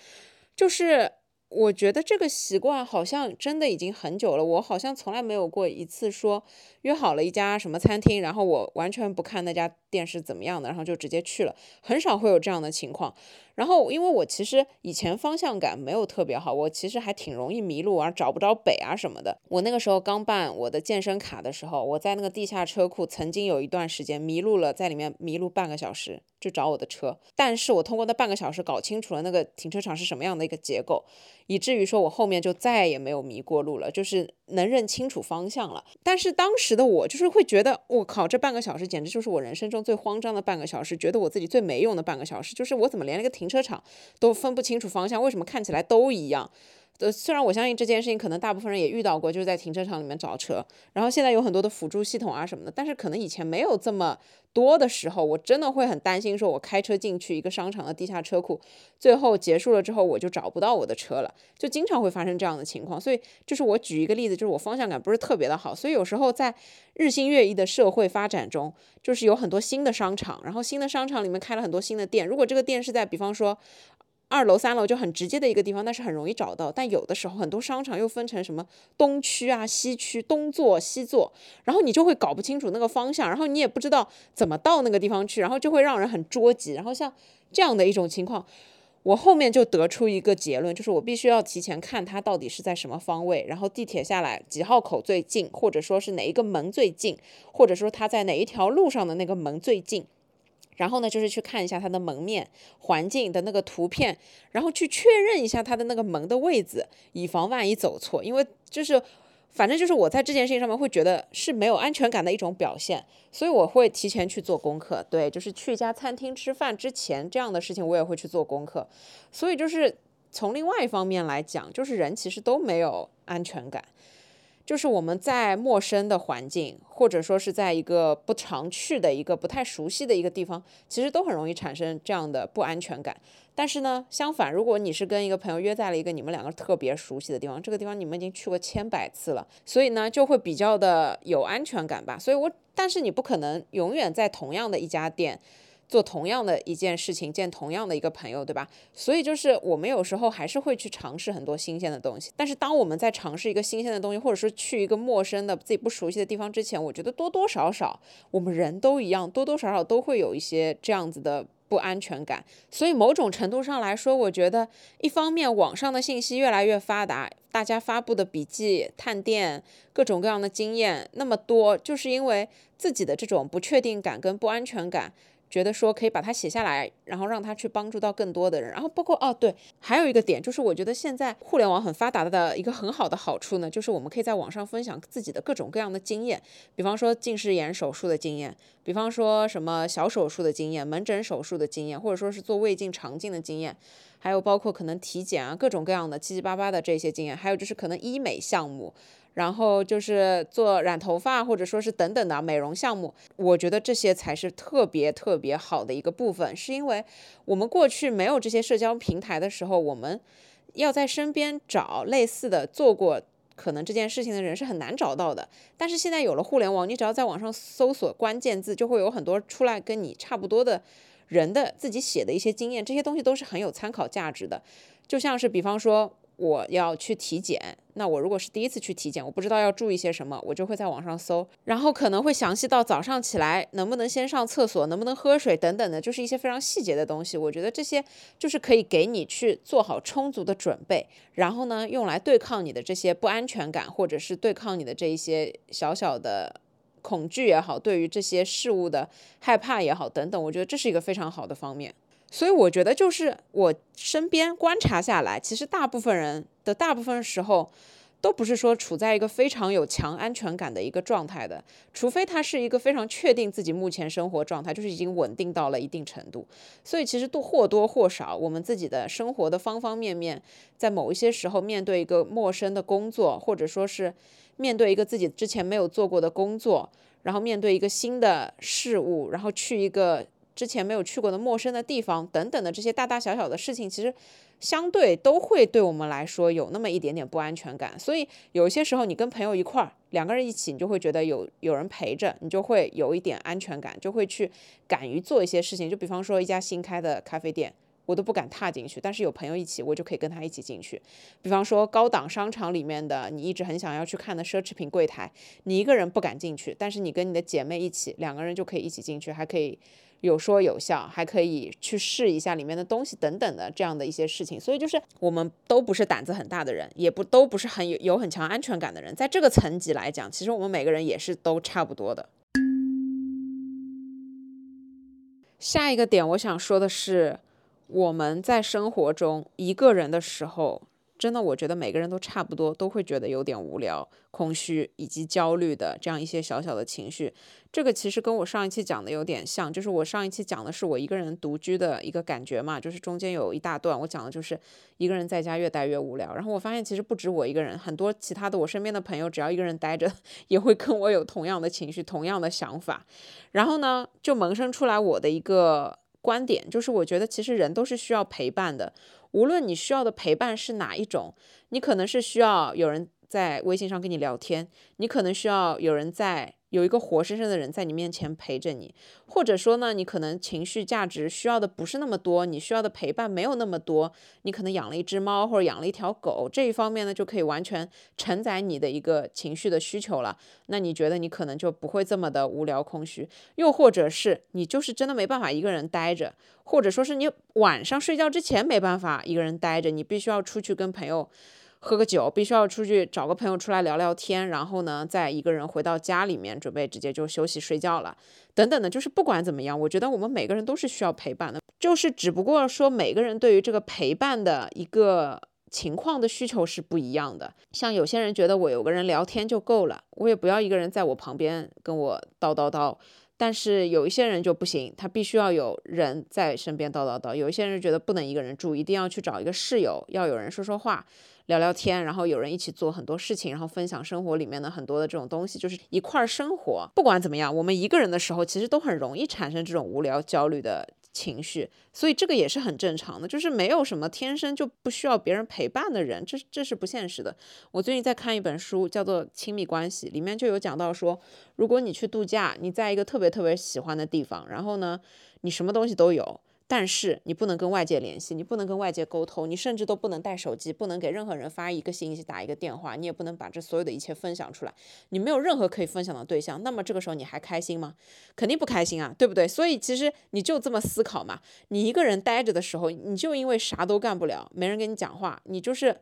就是。我觉得这个习惯好像真的已经很久了，我好像从来没有过一次说约好了一家什么餐厅，然后我完全不看那家店是怎么样的，然后就直接去了，很少会有这样的情况。然后，因为我其实以前方向感没有特别好，我其实还挺容易迷路啊，找不着北啊什么的。我那个时候刚办我的健身卡的时候，我在那个地下车库曾经有一段时间迷路了，在里面迷路半个小时，就找我的车。但是我通过那半个小时搞清楚了那个停车场是什么样的一个结构，以至于说我后面就再也没有迷过路了，就是能认清楚方向了。但是当时的我就是会觉得，我靠，这半个小时简直就是我人生中最慌张的半个小时，觉得我自己最没用的半个小时，就是我怎么连那个停。车场都分不清楚方向，为什么看起来都一样？呃，虽然我相信这件事情可能大部分人也遇到过，就是在停车场里面找车。然后现在有很多的辅助系统啊什么的，但是可能以前没有这么多的时候，我真的会很担心，说我开车进去一个商场的地下车库，最后结束了之后我就找不到我的车了，就经常会发生这样的情况。所以就是我举一个例子，就是我方向感不是特别的好，所以有时候在日新月异的社会发展中，就是有很多新的商场，然后新的商场里面开了很多新的店，如果这个店是在比方说。二楼、三楼就很直接的一个地方，那是很容易找到。但有的时候，很多商场又分成什么东区啊、西区，东座、西座，然后你就会搞不清楚那个方向，然后你也不知道怎么到那个地方去，然后就会让人很捉急。然后像这样的一种情况，我后面就得出一个结论，就是我必须要提前看它到底是在什么方位，然后地铁下来几号口最近，或者说是哪一个门最近，或者说它在哪一条路上的那个门最近。然后呢，就是去看一下它的门面环境的那个图片，然后去确认一下它的那个门的位置，以防万一走错。因为就是，反正就是我在这件事情上面会觉得是没有安全感的一种表现，所以我会提前去做功课。对，就是去一家餐厅吃饭之前，这样的事情我也会去做功课。所以就是从另外一方面来讲，就是人其实都没有安全感。就是我们在陌生的环境，或者说是在一个不常去的一个不太熟悉的一个地方，其实都很容易产生这样的不安全感。但是呢，相反，如果你是跟一个朋友约在了一个你们两个特别熟悉的地方，这个地方你们已经去过千百次了，所以呢，就会比较的有安全感吧。所以我，但是你不可能永远在同样的一家店。做同样的一件事情，见同样的一个朋友，对吧？所以就是我们有时候还是会去尝试很多新鲜的东西。但是当我们在尝试一个新鲜的东西，或者说去一个陌生的自己不熟悉的地方之前，我觉得多多少少我们人都一样，多多少少都会有一些这样子的不安全感。所以某种程度上来说，我觉得一方面网上的信息越来越发达，大家发布的笔记、探店、各种各样的经验那么多，就是因为自己的这种不确定感跟不安全感。觉得说可以把它写下来，然后让它去帮助到更多的人。然后包括哦，对，还有一个点就是，我觉得现在互联网很发达的一个很好的好处呢，就是我们可以在网上分享自己的各种各样的经验，比方说近视眼手术的经验，比方说什么小手术的经验、门诊手术的经验，或者说是做胃镜肠镜的经验，还有包括可能体检啊，各种各样的七七八八的这些经验，还有就是可能医美项目。然后就是做染头发，或者说是等等的美容项目，我觉得这些才是特别特别好的一个部分，是因为我们过去没有这些社交平台的时候，我们要在身边找类似的做过可能这件事情的人是很难找到的。但是现在有了互联网，你只要在网上搜索关键字，就会有很多出来跟你差不多的人的自己写的一些经验，这些东西都是很有参考价值的。就像是比方说。我要去体检，那我如果是第一次去体检，我不知道要注意些什么，我就会在网上搜，然后可能会详细到早上起来能不能先上厕所，能不能喝水等等的，就是一些非常细节的东西。我觉得这些就是可以给你去做好充足的准备，然后呢，用来对抗你的这些不安全感，或者是对抗你的这一些小小的恐惧也好，对于这些事物的害怕也好等等，我觉得这是一个非常好的方面。所以我觉得，就是我身边观察下来，其实大部分人的大部分时候都不是说处在一个非常有强安全感的一个状态的，除非他是一个非常确定自己目前生活状态就是已经稳定到了一定程度。所以其实都或多或少，我们自己的生活的方方面面，在某一些时候面对一个陌生的工作，或者说是面对一个自己之前没有做过的工作，然后面对一个新的事物，然后去一个之前没有去过的陌生的地方等等的这些大大小小的事情，其实。相对都会对我们来说有那么一点点不安全感，所以有些时候你跟朋友一块儿，两个人一起，你就会觉得有有人陪着，你就会有一点安全感，就会去敢于做一些事情。就比方说一家新开的咖啡店，我都不敢踏进去，但是有朋友一起，我就可以跟他一起进去。比方说高档商场里面的你一直很想要去看的奢侈品柜台，你一个人不敢进去，但是你跟你的姐妹一起，两个人就可以一起进去，还可以。有说有笑，还可以去试一下里面的东西等等的这样的一些事情，所以就是我们都不是胆子很大的人，也不都不是很有有很强安全感的人，在这个层级来讲，其实我们每个人也是都差不多的。下一个点我想说的是，我们在生活中一个人的时候。真的，我觉得每个人都差不多，都会觉得有点无聊、空虚以及焦虑的这样一些小小的情绪。这个其实跟我上一期讲的有点像，就是我上一期讲的是我一个人独居的一个感觉嘛，就是中间有一大段我讲的就是一个人在家越待越无聊。然后我发现其实不止我一个人，很多其他的我身边的朋友，只要一个人待着，[laughs] 也会跟我有同样的情绪、同样的想法。然后呢，就萌生出来我的一个观点，就是我觉得其实人都是需要陪伴的。无论你需要的陪伴是哪一种，你可能是需要有人在微信上跟你聊天，你可能需要有人在。有一个活生生的人在你面前陪着你，或者说呢，你可能情绪价值需要的不是那么多，你需要的陪伴没有那么多，你可能养了一只猫或者养了一条狗，这一方面呢就可以完全承载你的一个情绪的需求了。那你觉得你可能就不会这么的无聊空虚，又或者是你就是真的没办法一个人待着，或者说是你晚上睡觉之前没办法一个人待着，你必须要出去跟朋友。喝个酒，必须要出去找个朋友出来聊聊天，然后呢，再一个人回到家里面，准备直接就休息睡觉了，等等的。就是不管怎么样，我觉得我们每个人都是需要陪伴的，就是只不过说每个人对于这个陪伴的一个情况的需求是不一样的。像有些人觉得我有个人聊天就够了，我也不要一个人在我旁边跟我叨叨叨。但是有一些人就不行，他必须要有人在身边叨叨叨。有一些人觉得不能一个人住，一定要去找一个室友，要有人说说话。聊聊天，然后有人一起做很多事情，然后分享生活里面的很多的这种东西，就是一块儿生活。不管怎么样，我们一个人的时候，其实都很容易产生这种无聊、焦虑的情绪，所以这个也是很正常的。就是没有什么天生就不需要别人陪伴的人，这这是不现实的。我最近在看一本书，叫做《亲密关系》，里面就有讲到说，如果你去度假，你在一个特别特别喜欢的地方，然后呢，你什么东西都有。但是你不能跟外界联系，你不能跟外界沟通，你甚至都不能带手机，不能给任何人发一个信息、打一个电话，你也不能把这所有的一切分享出来。你没有任何可以分享的对象，那么这个时候你还开心吗？肯定不开心啊，对不对？所以其实你就这么思考嘛。你一个人待着的时候，你就因为啥都干不了，没人跟你讲话，你就是。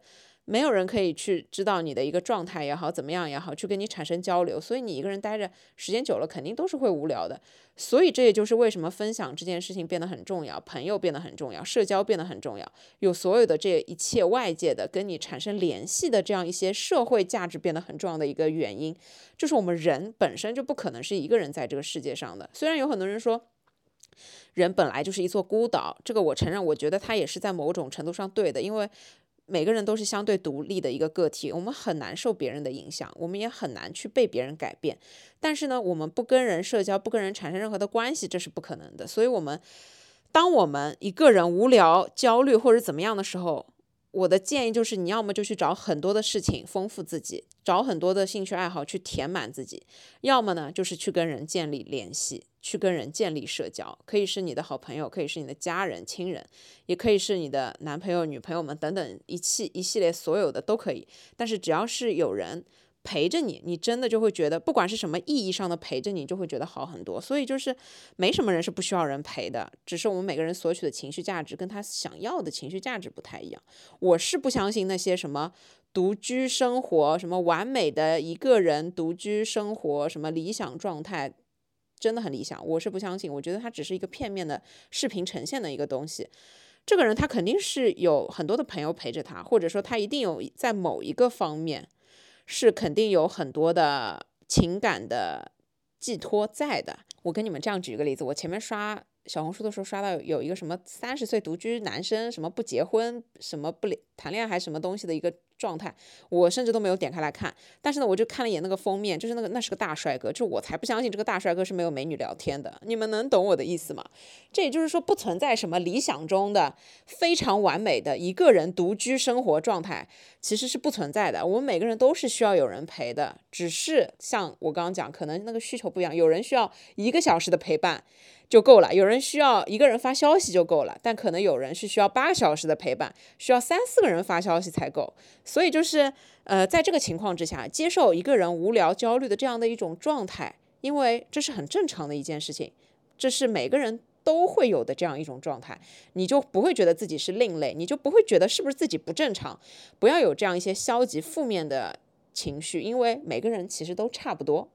没有人可以去知道你的一个状态也好，怎么样也好，去跟你产生交流，所以你一个人待着时间久了，肯定都是会无聊的。所以这也就是为什么分享这件事情变得很重要，朋友变得很重要，社交变得很重要，有所有的这一切外界的跟你产生联系的这样一些社会价值变得很重要的一个原因，就是我们人本身就不可能是一个人在这个世界上的。虽然有很多人说，人本来就是一座孤岛，这个我承认，我觉得他也是在某种程度上对的，因为。每个人都是相对独立的一个个体，我们很难受别人的影响，我们也很难去被别人改变。但是呢，我们不跟人社交，不跟人产生任何的关系，这是不可能的。所以，我们当我们一个人无聊、焦虑或者怎么样的时候，我的建议就是，你要么就去找很多的事情丰富自己，找很多的兴趣爱好去填满自己；要么呢，就是去跟人建立联系。去跟人建立社交，可以是你的好朋友，可以是你的家人、亲人，也可以是你的男朋友、女朋友们等等一系一系列所有的都可以。但是只要是有人陪着你，你真的就会觉得，不管是什么意义上的陪着你，就会觉得好很多。所以就是没什么人是不需要人陪的，只是我们每个人索取的情绪价值跟他想要的情绪价值不太一样。我是不相信那些什么独居生活、什么完美的一个人独居生活、什么理想状态。真的很理想，我是不相信。我觉得他只是一个片面的视频呈现的一个东西。这个人他肯定是有很多的朋友陪着他，或者说他一定有在某一个方面是肯定有很多的情感的寄托在的。我跟你们这样举一个例子，我前面刷。小红书的时候刷到有一个什么三十岁独居男生，什么不结婚，什么不谈恋爱，还什么东西的一个状态，我甚至都没有点开来看。但是呢，我就看了一眼那个封面，就是那个那是个大帅哥，就我才不相信这个大帅哥是没有美女聊天的。你们能懂我的意思吗？这也就是说，不存在什么理想中的非常完美的一个人独居生活状态，其实是不存在的。我们每个人都是需要有人陪的，只是像我刚刚讲，可能那个需求不一样，有人需要一个小时的陪伴。就够了。有人需要一个人发消息就够了，但可能有人是需要八个小时的陪伴，需要三四个人发消息才够。所以就是，呃，在这个情况之下，接受一个人无聊、焦虑的这样的一种状态，因为这是很正常的一件事情，这是每个人都会有的这样一种状态，你就不会觉得自己是另类，你就不会觉得是不是自己不正常，不要有这样一些消极负面的情绪，因为每个人其实都差不多。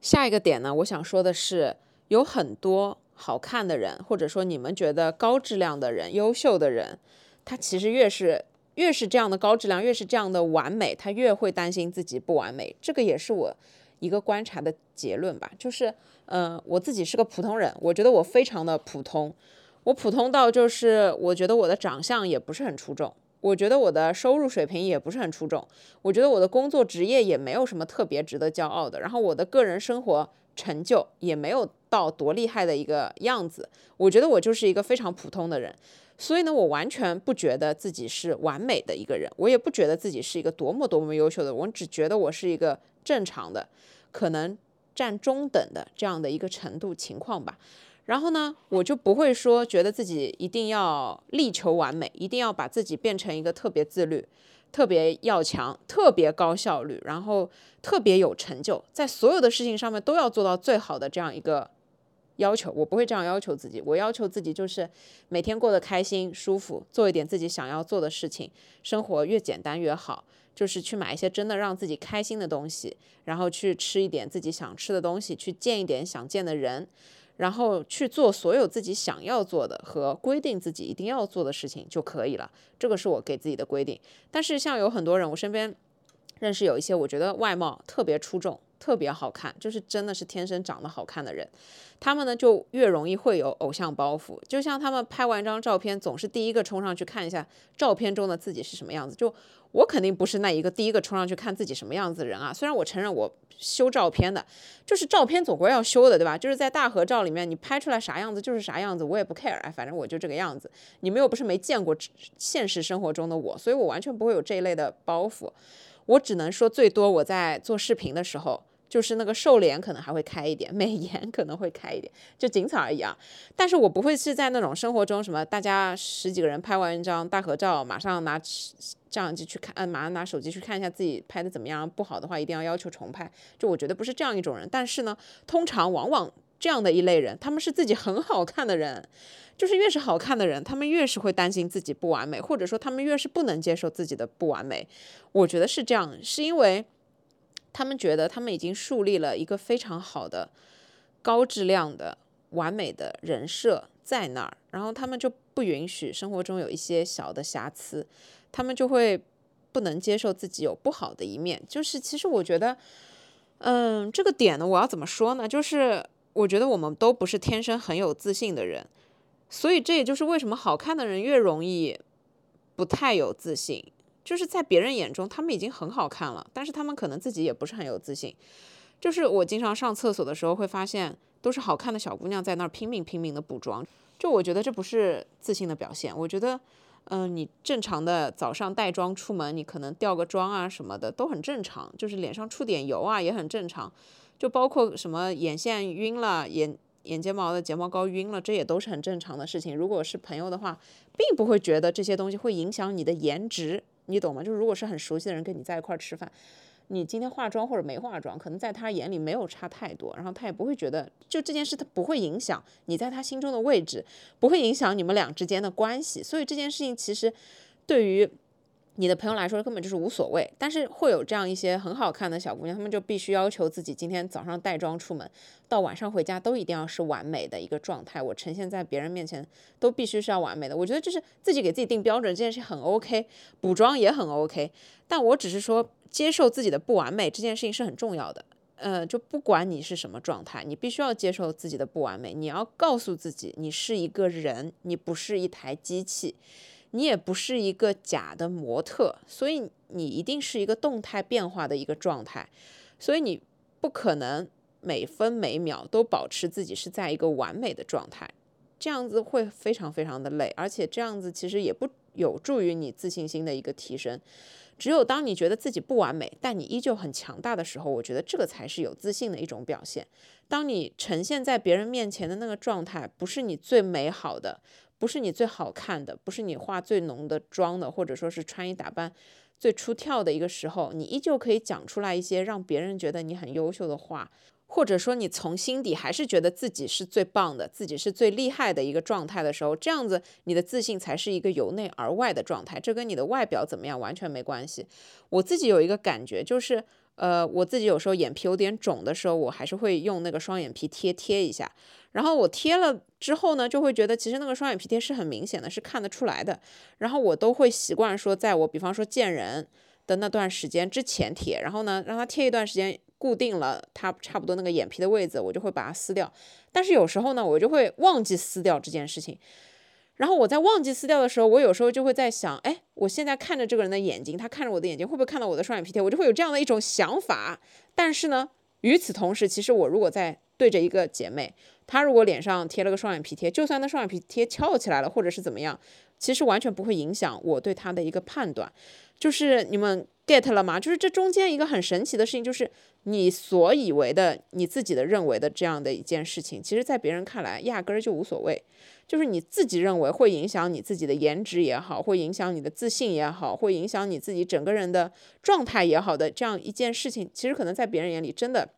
下一个点呢，我想说的是，有很多好看的人，或者说你们觉得高质量的人、优秀的人，他其实越是越是这样的高质量，越是这样的完美，他越会担心自己不完美。这个也是我一个观察的结论吧。就是，嗯，我自己是个普通人，我觉得我非常的普通，我普通到就是我觉得我的长相也不是很出众。我觉得我的收入水平也不是很出众，我觉得我的工作职业也没有什么特别值得骄傲的，然后我的个人生活成就也没有到多厉害的一个样子，我觉得我就是一个非常普通的人，所以呢，我完全不觉得自己是完美的一个人，我也不觉得自己是一个多么多么优秀的，我只觉得我是一个正常的，可能占中等的这样的一个程度情况吧。然后呢，我就不会说觉得自己一定要力求完美，一定要把自己变成一个特别自律、特别要强、特别高效率，然后特别有成就，在所有的事情上面都要做到最好的这样一个要求。我不会这样要求自己，我要求自己就是每天过得开心、舒服，做一点自己想要做的事情，生活越简单越好，就是去买一些真的让自己开心的东西，然后去吃一点自己想吃的东西，去见一点想见的人。然后去做所有自己想要做的和规定自己一定要做的事情就可以了，这个是我给自己的规定。但是像有很多人，我身边认识有一些，我觉得外貌特别出众。特别好看，就是真的是天生长得好看的人，他们呢就越容易会有偶像包袱。就像他们拍完一张照片，总是第一个冲上去看一下照片中的自己是什么样子。就我肯定不是那一个第一个冲上去看自己什么样子的人啊。虽然我承认我修照片的，就是照片总归要修的，对吧？就是在大合照里面，你拍出来啥样子就是啥样子，我也不 care，哎，反正我就这个样子。你们又不是没见过现实生活中的我，所以我完全不会有这一类的包袱。我只能说，最多我在做视频的时候。就是那个瘦脸可能还会开一点，美颜可能会开一点，就仅此而已啊。但是我不会是在那种生活中什么，大家十几个人拍完一张大合照，马上拿相机去看，呃，马上拿手机去看一下自己拍的怎么样，不好的话一定要要求重拍。就我觉得不是这样一种人。但是呢，通常往往这样的一类人，他们是自己很好看的人，就是越是好看的人，他们越是会担心自己不完美，或者说他们越是不能接受自己的不完美。我觉得是这样，是因为。他们觉得他们已经树立了一个非常好的、高质量的、完美的人设在那儿，然后他们就不允许生活中有一些小的瑕疵，他们就会不能接受自己有不好的一面。就是其实我觉得，嗯，这个点呢，我要怎么说呢？就是我觉得我们都不是天生很有自信的人，所以这也就是为什么好看的人越容易不太有自信。就是在别人眼中，他们已经很好看了，但是他们可能自己也不是很有自信。就是我经常上厕所的时候，会发现都是好看的小姑娘在那儿拼命拼命的补妆，就我觉得这不是自信的表现。我觉得，嗯，你正常的早上带妆出门，你可能掉个妆啊什么的都很正常，就是脸上出点油啊也很正常，就包括什么眼线晕了、眼眼睫毛的睫毛膏晕了，这也都是很正常的事情。如果是朋友的话，并不会觉得这些东西会影响你的颜值。你懂吗？就是如果是很熟悉的人跟你在一块吃饭，你今天化妆或者没化妆，可能在他眼里没有差太多，然后他也不会觉得就这件事，他不会影响你在他心中的位置，不会影响你们俩之间的关系。所以这件事情其实对于你的朋友来说根本就是无所谓，但是会有这样一些很好看的小姑娘，她们就必须要求自己今天早上带妆出门，到晚上回家都一定要是完美的一个状态，我呈现在别人面前都必须是要完美的。我觉得这是自己给自己定标准这件事很 OK，补妆也很 OK，但我只是说接受自己的不完美这件事情是很重要的。呃，就不管你是什么状态，你必须要接受自己的不完美，你要告诉自己你是一个人，你不是一台机器。你也不是一个假的模特，所以你一定是一个动态变化的一个状态，所以你不可能每分每秒都保持自己是在一个完美的状态，这样子会非常非常的累，而且这样子其实也不有助于你自信心的一个提升。只有当你觉得自己不完美，但你依旧很强大的时候，我觉得这个才是有自信的一种表现。当你呈现在别人面前的那个状态不是你最美好的。不是你最好看的，不是你化最浓的妆的，或者说是穿衣打扮最出挑的一个时候，你依旧可以讲出来一些让别人觉得你很优秀的话，或者说你从心底还是觉得自己是最棒的，自己是最厉害的一个状态的时候，这样子你的自信才是一个由内而外的状态，这跟你的外表怎么样完全没关系。我自己有一个感觉就是。呃，我自己有时候眼皮有点肿的时候，我还是会用那个双眼皮贴贴一下。然后我贴了之后呢，就会觉得其实那个双眼皮贴是很明显的，是看得出来的。然后我都会习惯说，在我比方说见人的那段时间之前贴，然后呢让它贴一段时间，固定了它差不多那个眼皮的位置，我就会把它撕掉。但是有时候呢，我就会忘记撕掉这件事情。然后我在忘记撕掉的时候，我有时候就会在想，哎，我现在看着这个人的眼睛，他看着我的眼睛，会不会看到我的双眼皮贴？我就会有这样的一种想法。但是呢，与此同时，其实我如果在对着一个姐妹，她如果脸上贴了个双眼皮贴，就算那双眼皮贴翘起来了，或者是怎么样，其实完全不会影响我对她的一个判断。就是你们 get 了吗？就是这中间一个很神奇的事情，就是你所以为的、你自己的认为的这样的一件事情，其实在别人看来压根儿就无所谓。就是你自己认为会影响你自己的颜值也好，会影响你的自信也好，会影响你自己整个人的状态也好的这样一件事情，其实可能在别人眼里真的，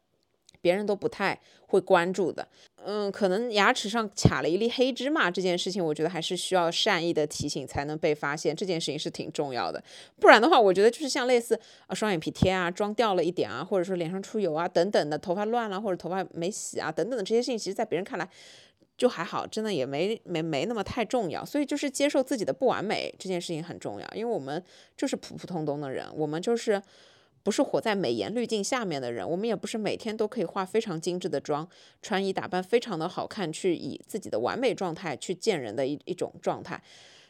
别人都不太会关注的。嗯，可能牙齿上卡了一粒黑芝麻这件事情，我觉得还是需要善意的提醒才能被发现，这件事情是挺重要的。不然的话，我觉得就是像类似啊双眼皮贴啊、妆掉了一点啊，或者说脸上出油啊等等的，头发乱了或者头发没洗啊等等的这些事情，其实在别人看来。就还好，真的也没没没那么太重要，所以就是接受自己的不完美这件事情很重要，因为我们就是普普通通的人，我们就是不是活在美颜滤镜下面的人，我们也不是每天都可以化非常精致的妆，穿衣打扮非常的好看，去以自己的完美状态去见人的一一种状态。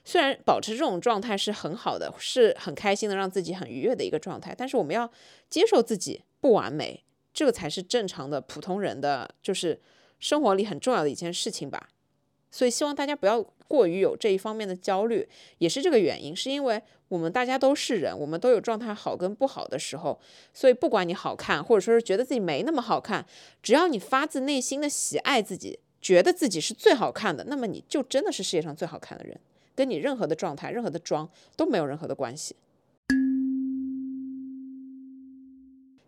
虽然保持这种状态是很好的，是很开心的，让自己很愉悦的一个状态，但是我们要接受自己不完美，这个才是正常的普通人的，就是。生活里很重要的一件事情吧，所以希望大家不要过于有这一方面的焦虑，也是这个原因，是因为我们大家都是人，我们都有状态好跟不好的时候，所以不管你好看，或者说是觉得自己没那么好看，只要你发自内心的喜爱自己，觉得自己是最好看的，那么你就真的是世界上最好看的人，跟你任何的状态、任何的妆都没有任何的关系。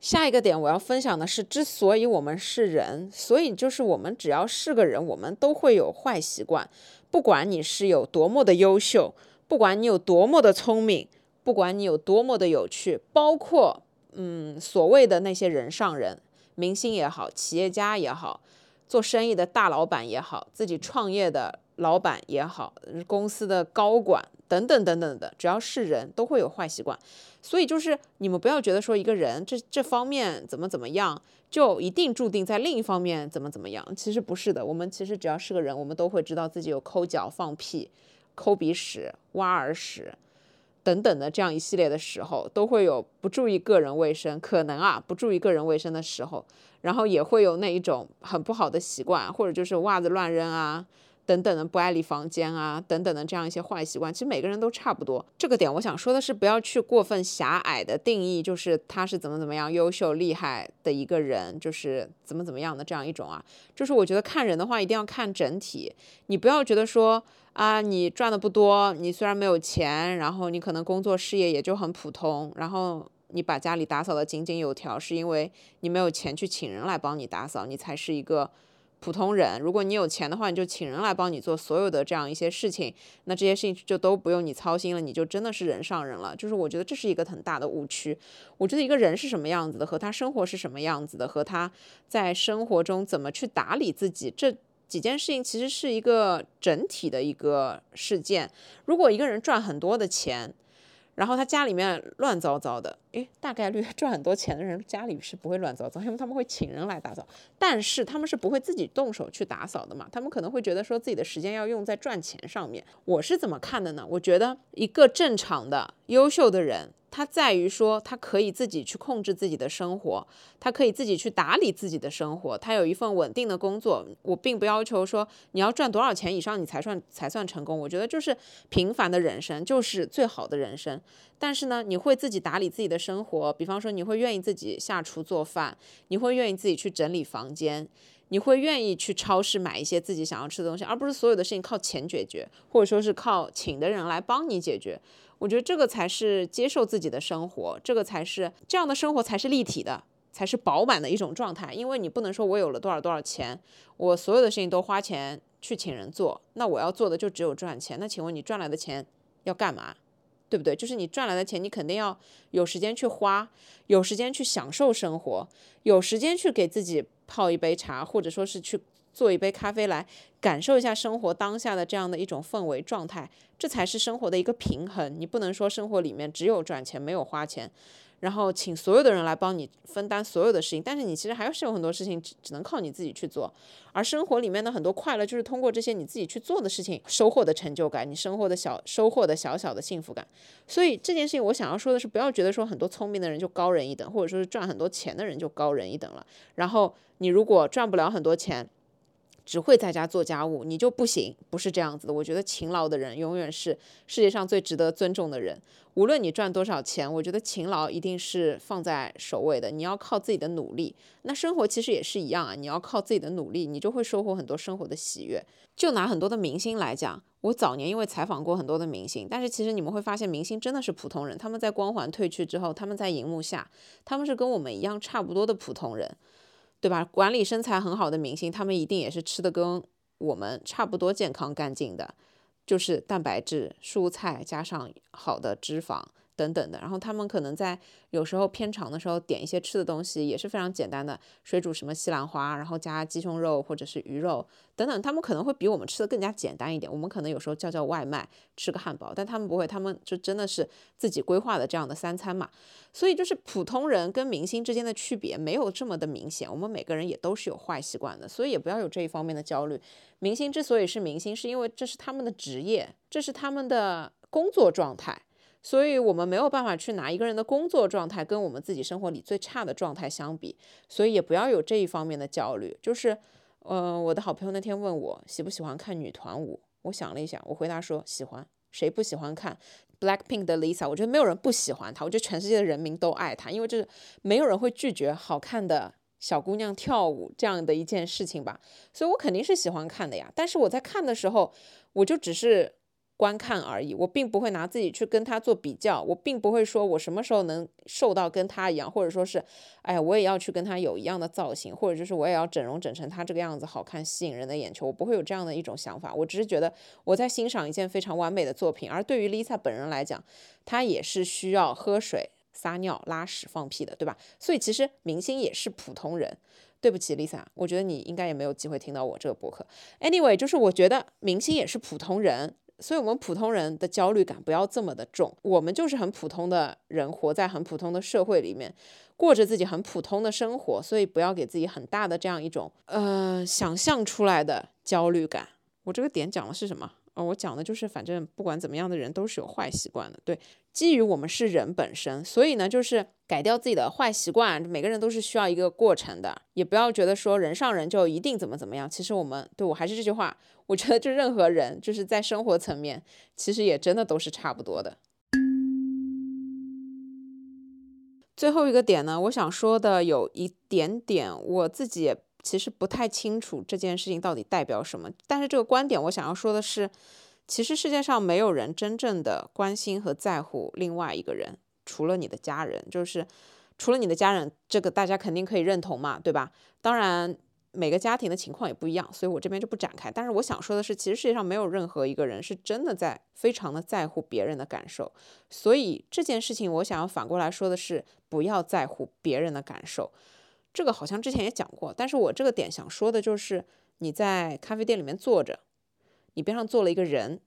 下一个点我要分享的是，之所以我们是人，所以就是我们只要是个人，我们都会有坏习惯。不管你是有多么的优秀，不管你有多么的聪明，不管你有多么的有趣，包括嗯所谓的那些人上人，明星也好，企业家也好，做生意的大老板也好，自己创业的老板也好，公司的高管等等等等的，只要是人都会有坏习惯。所以就是你们不要觉得说一个人这这方面怎么怎么样，就一定注定在另一方面怎么怎么样。其实不是的，我们其实只要是个人，我们都会知道自己有抠脚、放屁、抠鼻屎、挖耳屎等等的这样一系列的时候，都会有不注意个人卫生，可能啊不注意个人卫生的时候，然后也会有那一种很不好的习惯，或者就是袜子乱扔啊。等等的不爱理房间啊，等等的这样一些坏习惯，其实每个人都差不多。这个点我想说的是，不要去过分狭隘的定义，就是他是怎么怎么样优秀厉害的一个人，就是怎么怎么样的这样一种啊。就是我觉得看人的话，一定要看整体。你不要觉得说啊，你赚的不多，你虽然没有钱，然后你可能工作事业也就很普通，然后你把家里打扫的井井有条，是因为你没有钱去请人来帮你打扫，你才是一个。普通人，如果你有钱的话，你就请人来帮你做所有的这样一些事情，那这些事情就都不用你操心了，你就真的是人上人了。就是我觉得这是一个很大的误区。我觉得一个人是什么样子的，和他生活是什么样子的，和他在生活中怎么去打理自己，这几件事情其实是一个整体的一个事件。如果一个人赚很多的钱，然后他家里面乱糟糟的，诶，大概率 [laughs] 赚很多钱的人家里是不会乱糟糟，因为他们会请人来打扫，但是他们是不会自己动手去打扫的嘛，他们可能会觉得说自己的时间要用在赚钱上面。我是怎么看的呢？我觉得一个正常的、优秀的人。它在于说，他可以自己去控制自己的生活，他可以自己去打理自己的生活，他有一份稳定的工作。我并不要求说你要赚多少钱以上你才算才算成功。我觉得就是平凡的人生就是最好的人生。但是呢，你会自己打理自己的生活，比方说你会愿意自己下厨做饭，你会愿意自己去整理房间，你会愿意去超市买一些自己想要吃的东西，而不是所有的事情靠钱解决，或者说是靠请的人来帮你解决。我觉得这个才是接受自己的生活，这个才是这样的生活才是立体的，才是饱满的一种状态。因为你不能说我有了多少多少钱，我所有的事情都花钱去请人做，那我要做的就只有赚钱。那请问你赚来的钱要干嘛？对不对？就是你赚来的钱，你肯定要有时间去花，有时间去享受生活，有时间去给自己泡一杯茶，或者说是去。做一杯咖啡来感受一下生活当下的这样的一种氛围状态，这才是生活的一个平衡。你不能说生活里面只有赚钱没有花钱，然后请所有的人来帮你分担所有的事情，但是你其实还是有很多事情只只能靠你自己去做。而生活里面的很多快乐就是通过这些你自己去做的事情收获的成就感，你生活的小收获的小小的幸福感。所以这件事情我想要说的是，不要觉得说很多聪明的人就高人一等，或者说是赚很多钱的人就高人一等了。然后你如果赚不了很多钱，只会在家做家务，你就不行，不是这样子的。我觉得勤劳的人永远是世界上最值得尊重的人。无论你赚多少钱，我觉得勤劳一定是放在首位的。你要靠自己的努力，那生活其实也是一样啊。你要靠自己的努力，你就会收获很多生活的喜悦。就拿很多的明星来讲，我早年因为采访过很多的明星，但是其实你们会发现，明星真的是普通人。他们在光环褪去之后，他们在荧幕下，他们是跟我们一样差不多的普通人。对吧？管理身材很好的明星，他们一定也是吃的跟我们差不多健康干净的，就是蛋白质、蔬菜加上好的脂肪。等等的，然后他们可能在有时候偏长的时候点一些吃的东西也是非常简单的，水煮什么西兰花，然后加鸡胸肉或者是鱼肉等等，他们可能会比我们吃的更加简单一点。我们可能有时候叫叫外卖吃个汉堡，但他们不会，他们就真的是自己规划的这样的三餐嘛。所以就是普通人跟明星之间的区别没有这么的明显，我们每个人也都是有坏习惯的，所以也不要有这一方面的焦虑。明星之所以是明星，是因为这是他们的职业，这是他们的工作状态。所以，我们没有办法去拿一个人的工作状态跟我们自己生活里最差的状态相比，所以也不要有这一方面的焦虑。就是，嗯，我的好朋友那天问我喜不喜欢看女团舞，我想了一下，我回答说喜欢。谁不喜欢看 Blackpink 的 Lisa？我觉得没有人不喜欢她，我觉得全世界的人民都爱她，因为这是没有人会拒绝好看的小姑娘跳舞这样的一件事情吧。所以我肯定是喜欢看的呀。但是我在看的时候，我就只是。观看而已，我并不会拿自己去跟他做比较，我并不会说我什么时候能瘦到跟他一样，或者说是，哎呀，我也要去跟他有一样的造型，或者就是我也要整容整成他这个样子，好看吸引人的眼球，我不会有这样的一种想法，我只是觉得我在欣赏一件非常完美的作品，而对于 Lisa 本人来讲，她也是需要喝水、撒尿、拉屎、放屁的，对吧？所以其实明星也是普通人。对不起，Lisa，我觉得你应该也没有机会听到我这个博客。Anyway，就是我觉得明星也是普通人。所以，我们普通人的焦虑感不要这么的重。我们就是很普通的人，活在很普通的社会里面，过着自己很普通的生活。所以，不要给自己很大的这样一种呃想象出来的焦虑感。我这个点讲的是什么？哦，我讲的就是，反正不管怎么样的人都是有坏习惯的。对，基于我们是人本身，所以呢，就是改掉自己的坏习惯。每个人都是需要一个过程的，也不要觉得说人上人就一定怎么怎么样。其实我们对我还是这句话，我觉得就任何人就是在生活层面，其实也真的都是差不多的。最后一个点呢，我想说的有一点点，我自己也。其实不太清楚这件事情到底代表什么，但是这个观点我想要说的是，其实世界上没有人真正的关心和在乎另外一个人，除了你的家人，就是除了你的家人，这个大家肯定可以认同嘛，对吧？当然，每个家庭的情况也不一样，所以我这边就不展开。但是我想说的是，其实世界上没有任何一个人是真的在非常的在乎别人的感受。所以这件事情，我想要反过来说的是，不要在乎别人的感受。这个好像之前也讲过，但是我这个点想说的就是，你在咖啡店里面坐着，你边上坐了一个人。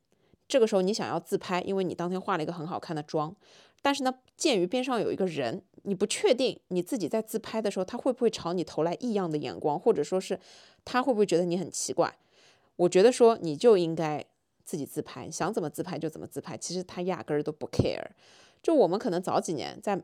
这个时候你想要自拍，因为你当天化了一个很好看的妆，但是呢，鉴于边上有一个人，你不确定你自己在自拍的时候他会不会朝你投来异样的眼光，或者说是他会不会觉得你很奇怪。我觉得说你就应该自己自拍，想怎么自拍就怎么自拍。其实他压根儿都不 care。就我们可能早几年在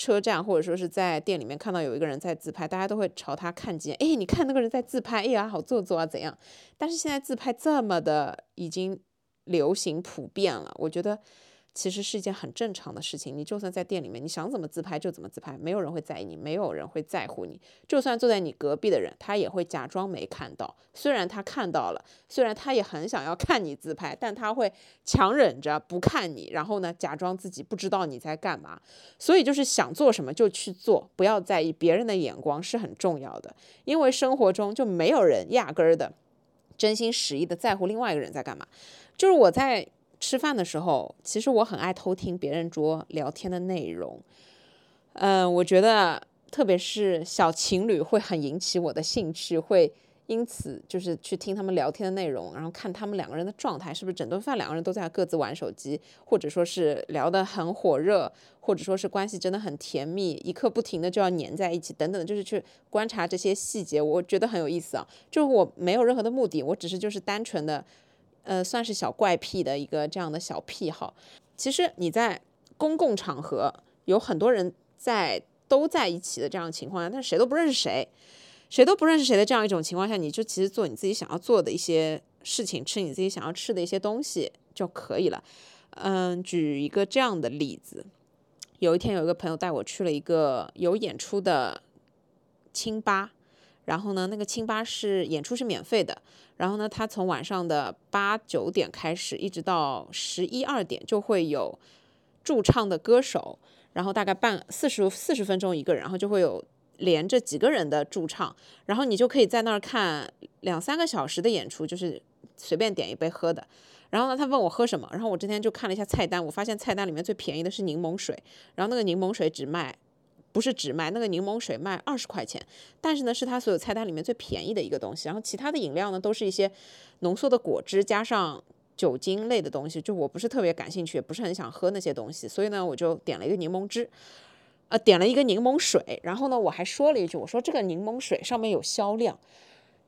车站或者说是在店里面看到有一个人在自拍，大家都会朝他看几眼。哎，你看那个人在自拍，哎呀，好做作啊，怎样？但是现在自拍这么的已经。流行普遍了，我觉得其实是一件很正常的事情。你就算在店里面，你想怎么自拍就怎么自拍，没有人会在意你，没有人会在乎你。就算坐在你隔壁的人，他也会假装没看到。虽然他看到了，虽然他也很想要看你自拍，但他会强忍着不看你，然后呢，假装自己不知道你在干嘛。所以就是想做什么就去做，不要在意别人的眼光是很重要的。因为生活中就没有人压根儿的真心实意的在乎另外一个人在干嘛。就是我在吃饭的时候，其实我很爱偷听别人桌聊天的内容。嗯，我觉得特别是小情侣会很引起我的兴趣，会因此就是去听他们聊天的内容，然后看他们两个人的状态是不是整顿饭两个人都在各自玩手机，或者说是聊得很火热，或者说是关系真的很甜蜜，一刻不停的就要黏在一起等等，就是去观察这些细节，我觉得很有意思啊。就是我没有任何的目的，我只是就是单纯的。呃，算是小怪癖的一个这样的小癖好。其实你在公共场合有很多人在都在一起的这样的情况下，但是谁都不认识谁，谁都不认识谁的这样一种情况下，你就其实做你自己想要做的一些事情，吃你自己想要吃的一些东西就可以了。嗯，举一个这样的例子，有一天有一个朋友带我去了一个有演出的清吧。然后呢，那个清吧是演出是免费的。然后呢，他从晚上的八九点开始，一直到十一二点，就会有驻唱的歌手。然后大概半四十四十分钟一个人，然后就会有连着几个人的驻唱。然后你就可以在那儿看两三个小时的演出，就是随便点一杯喝的。然后呢，他问我喝什么，然后我这天就看了一下菜单，我发现菜单里面最便宜的是柠檬水。然后那个柠檬水只卖。不是只卖那个柠檬水卖二十块钱，但是呢是他所有菜单里面最便宜的一个东西。然后其他的饮料呢都是一些浓缩的果汁加上酒精类的东西，就我不是特别感兴趣，也不是很想喝那些东西，所以呢我就点了一个柠檬汁，呃点了一个柠檬水。然后呢我还说了一句，我说这个柠檬水上面有销量，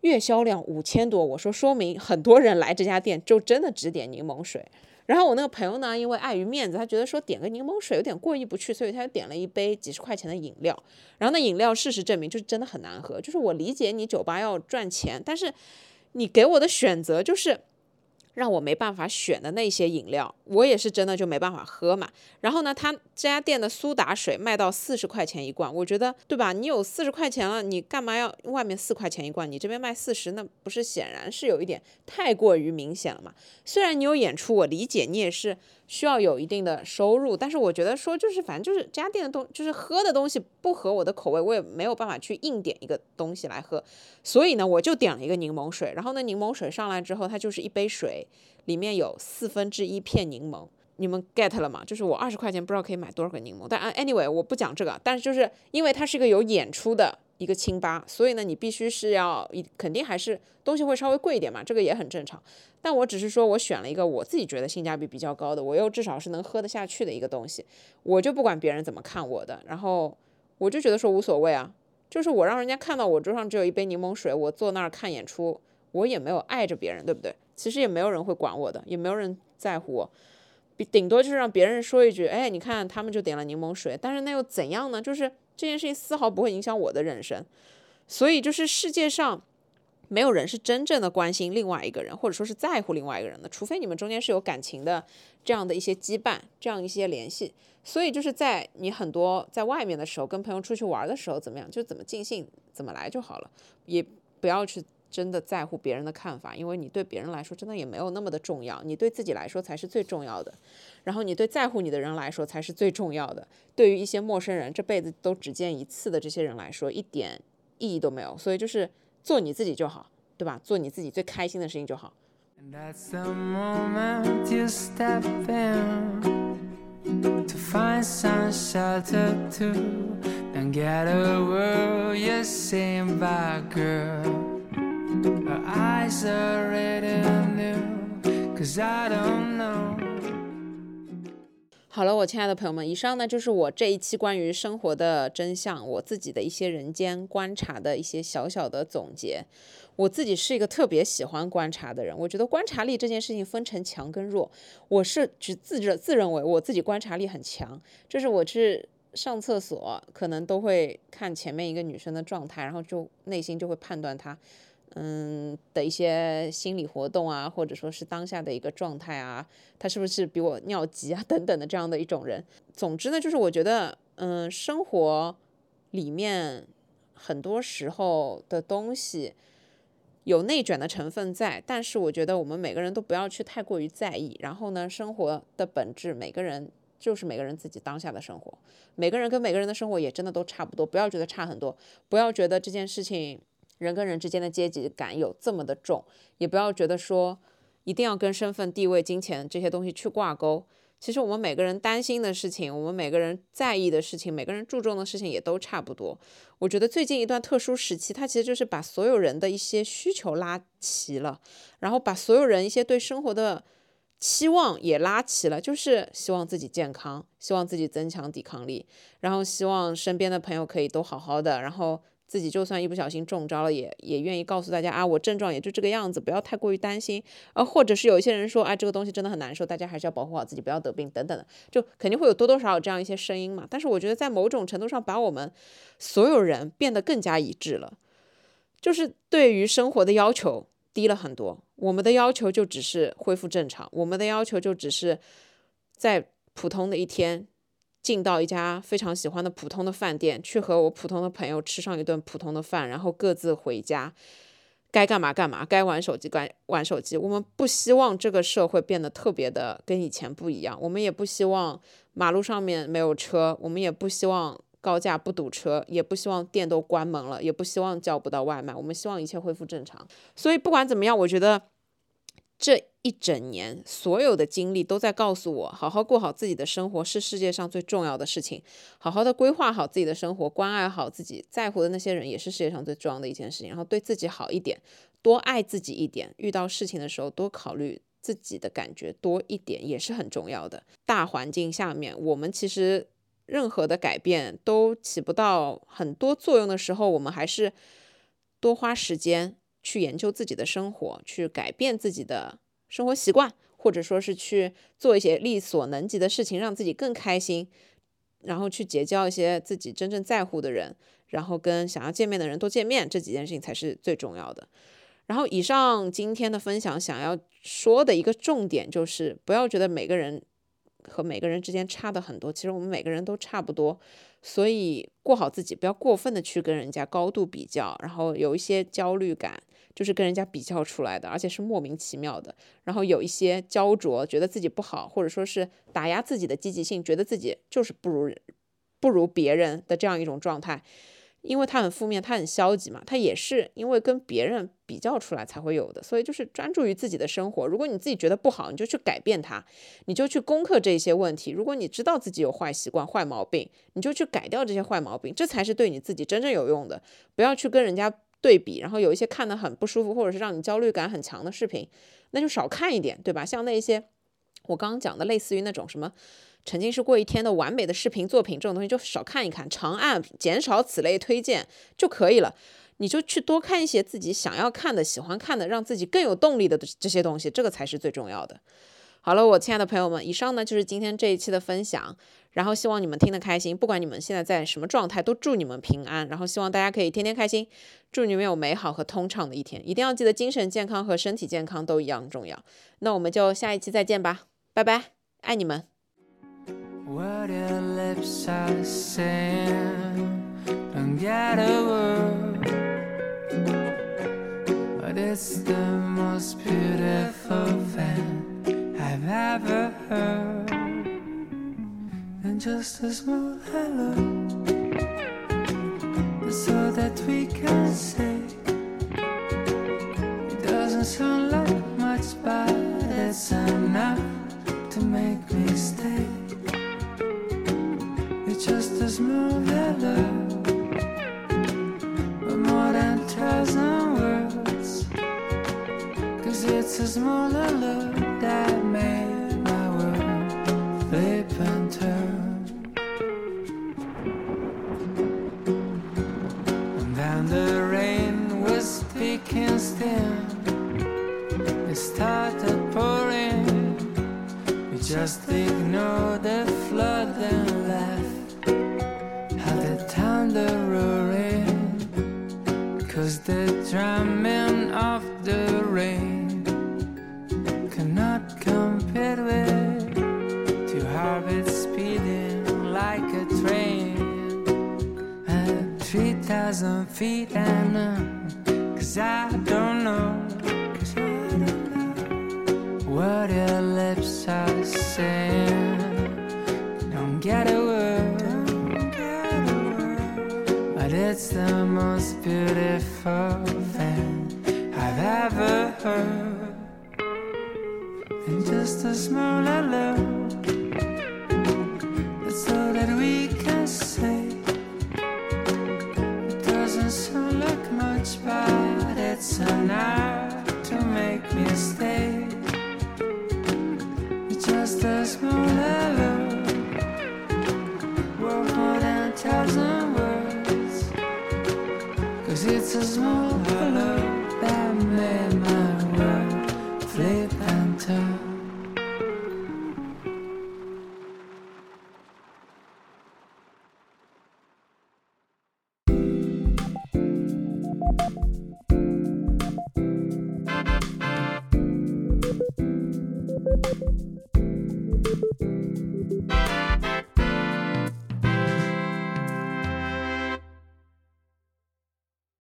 月销量五千多，我说说明很多人来这家店就真的只点柠檬水。然后我那个朋友呢，因为碍于面子，他觉得说点个柠檬水有点过意不去，所以他就点了一杯几十块钱的饮料。然后那饮料事实证明就是真的很难喝。就是我理解你酒吧要赚钱，但是你给我的选择就是。让我没办法选的那些饮料，我也是真的就没办法喝嘛。然后呢，他这家店的苏打水卖到四十块钱一罐，我觉得对吧？你有四十块钱了，你干嘛要外面四块钱一罐？你这边卖四十，那不是显然是有一点太过于明显了嘛？虽然你有演出，我理解你也是。需要有一定的收入，但是我觉得说就是反正就是家店的东，就是喝的东西不合我的口味，我也没有办法去硬点一个东西来喝，所以呢，我就点了一个柠檬水。然后呢，柠檬水上来之后，它就是一杯水，里面有四分之一片柠檬，你们 get 了吗？就是我二十块钱不知道可以买多少个柠檬，但 anyway 我不讲这个，但是就是因为它是一个有演出的。一个清吧，所以呢，你必须是要一肯定还是东西会稍微贵一点嘛，这个也很正常。但我只是说我选了一个我自己觉得性价比比较高的，我又至少是能喝得下去的一个东西，我就不管别人怎么看我的，然后我就觉得说无所谓啊，就是我让人家看到我桌上只有一杯柠檬水，我坐那儿看演出，我也没有碍着别人，对不对？其实也没有人会管我的，也没有人在乎我，顶多就是让别人说一句，哎，你看他们就点了柠檬水，但是那又怎样呢？就是。这件事情丝毫不会影响我的人生，所以就是世界上没有人是真正的关心另外一个人，或者说是在乎另外一个人的，除非你们中间是有感情的这样的一些羁绊，这样一些联系。所以就是在你很多在外面的时候，跟朋友出去玩的时候，怎么样就怎么尽兴怎么来就好了，也不要去。真的在乎别人的看法，因为你对别人来说真的也没有那么的重要，你对自己来说才是最重要的。然后你对在乎你的人来说才是最重要的。对于一些陌生人，这辈子都只见一次的这些人来说，一点意义都没有。所以就是做你自己就好，对吧？做你自己最开心的事情就好。And that's the moment you step in to find some shelter too. Don't get a word you're saying by girl. Eyes are red and new cause I don't know. 好了，我亲爱的朋友们，以上呢就是我这一期关于生活的真相，我自己的一些人间观察的一些小小的总结。我自己是一个特别喜欢观察的人，我觉得观察力这件事情分成强跟弱，我是只自认自认为我自己观察力很强，就是我去上厕所可能都会看前面一个女生的状态，然后就内心就会判断她。嗯的一些心理活动啊，或者说是当下的一个状态啊，他是不是比我尿急啊 [laughs] 等等的这样的一种人。总之呢，就是我觉得，嗯，生活里面很多时候的东西有内卷的成分在，但是我觉得我们每个人都不要去太过于在意。然后呢，生活的本质，每个人就是每个人自己当下的生活，每个人跟每个人的生活也真的都差不多，不要觉得差很多，不要觉得这件事情。人跟人之间的阶级感有这么的重，也不要觉得说一定要跟身份、地位、金钱这些东西去挂钩。其实我们每个人担心的事情，我们每个人在意的事情，每个人注重的事情也都差不多。我觉得最近一段特殊时期，它其实就是把所有人的一些需求拉齐了，然后把所有人一些对生活的期望也拉齐了，就是希望自己健康，希望自己增强抵抗力，然后希望身边的朋友可以都好好的，然后。自己就算一不小心中招了，也也愿意告诉大家啊，我症状也就这个样子，不要太过于担心。啊，或者是有一些人说，啊，这个东西真的很难受，大家还是要保护好自己，不要得病等等的，就肯定会有多多少少这样一些声音嘛。但是我觉得在某种程度上，把我们所有人变得更加一致了，就是对于生活的要求低了很多。我们的要求就只是恢复正常，我们的要求就只是在普通的一天。进到一家非常喜欢的普通的饭店，去和我普通的朋友吃上一顿普通的饭，然后各自回家，该干嘛干嘛，该玩手机该玩手机。我们不希望这个社会变得特别的跟以前不一样，我们也不希望马路上面没有车，我们也不希望高架不堵车，也不希望店都关门了，也不希望叫不到外卖。我们希望一切恢复正常。所以不管怎么样，我觉得。这一整年，所有的经历都在告诉我，好好过好自己的生活是世界上最重要的事情。好好的规划好自己的生活，关爱好自己在乎的那些人，也是世界上最重要的一件事情。然后对自己好一点，多爱自己一点。遇到事情的时候，多考虑自己的感觉多一点，也是很重要的。大环境下面，我们其实任何的改变都起不到很多作用的时候，我们还是多花时间。去研究自己的生活，去改变自己的生活习惯，或者说是去做一些力所能及的事情，让自己更开心，然后去结交一些自己真正在乎的人，然后跟想要见面的人多见面，这几件事情才是最重要的。然后，以上今天的分享想要说的一个重点就是，不要觉得每个人和每个人之间差的很多，其实我们每个人都差不多。所以过好自己，不要过分的去跟人家高度比较，然后有一些焦虑感，就是跟人家比较出来的，而且是莫名其妙的。然后有一些焦灼，觉得自己不好，或者说是打压自己的积极性，觉得自己就是不如不如别人的这样一种状态。因为他很负面，他很消极嘛，他也是因为跟别人比较出来才会有的，所以就是专注于自己的生活。如果你自己觉得不好，你就去改变它，你就去攻克这些问题。如果你知道自己有坏习惯、坏毛病，你就去改掉这些坏毛病，这才是对你自己真正有用的。不要去跟人家对比，然后有一些看得很不舒服，或者是让你焦虑感很强的视频，那就少看一点，对吧？像那些我刚刚讲的，类似于那种什么。沉浸式过一天的完美的视频作品，这种东西就少看一看，长按减少此类推荐就可以了。你就去多看一些自己想要看的、喜欢看的，让自己更有动力的这些东西，这个才是最重要的。好了，我亲爱的朋友们，以上呢就是今天这一期的分享，然后希望你们听得开心，不管你们现在在什么状态，都祝你们平安，然后希望大家可以天天开心，祝你们有美好和通畅的一天，一定要记得精神健康和身体健康都一样重要。那我们就下一期再见吧，拜拜，爱你们。What your lips are saying, don't get a word. But it's the most beautiful thing I've ever heard. And just a small hello, so that we can say it doesn't sound like much, but it's enough to make me stay just a small hello, but more than a thousand words. Cause it's a small hello that made my world flip and turn. And then the rain was speaking still, it started pouring. We just ignored the flooding. The drumming of the rain cannot compare with two heartbeats speeding like a train at 3,000 feet and uh, Cause I don't know, what your lips are saying. Don't get a word. But it's the most beautiful thing I've ever heard. And just a small hello. as much.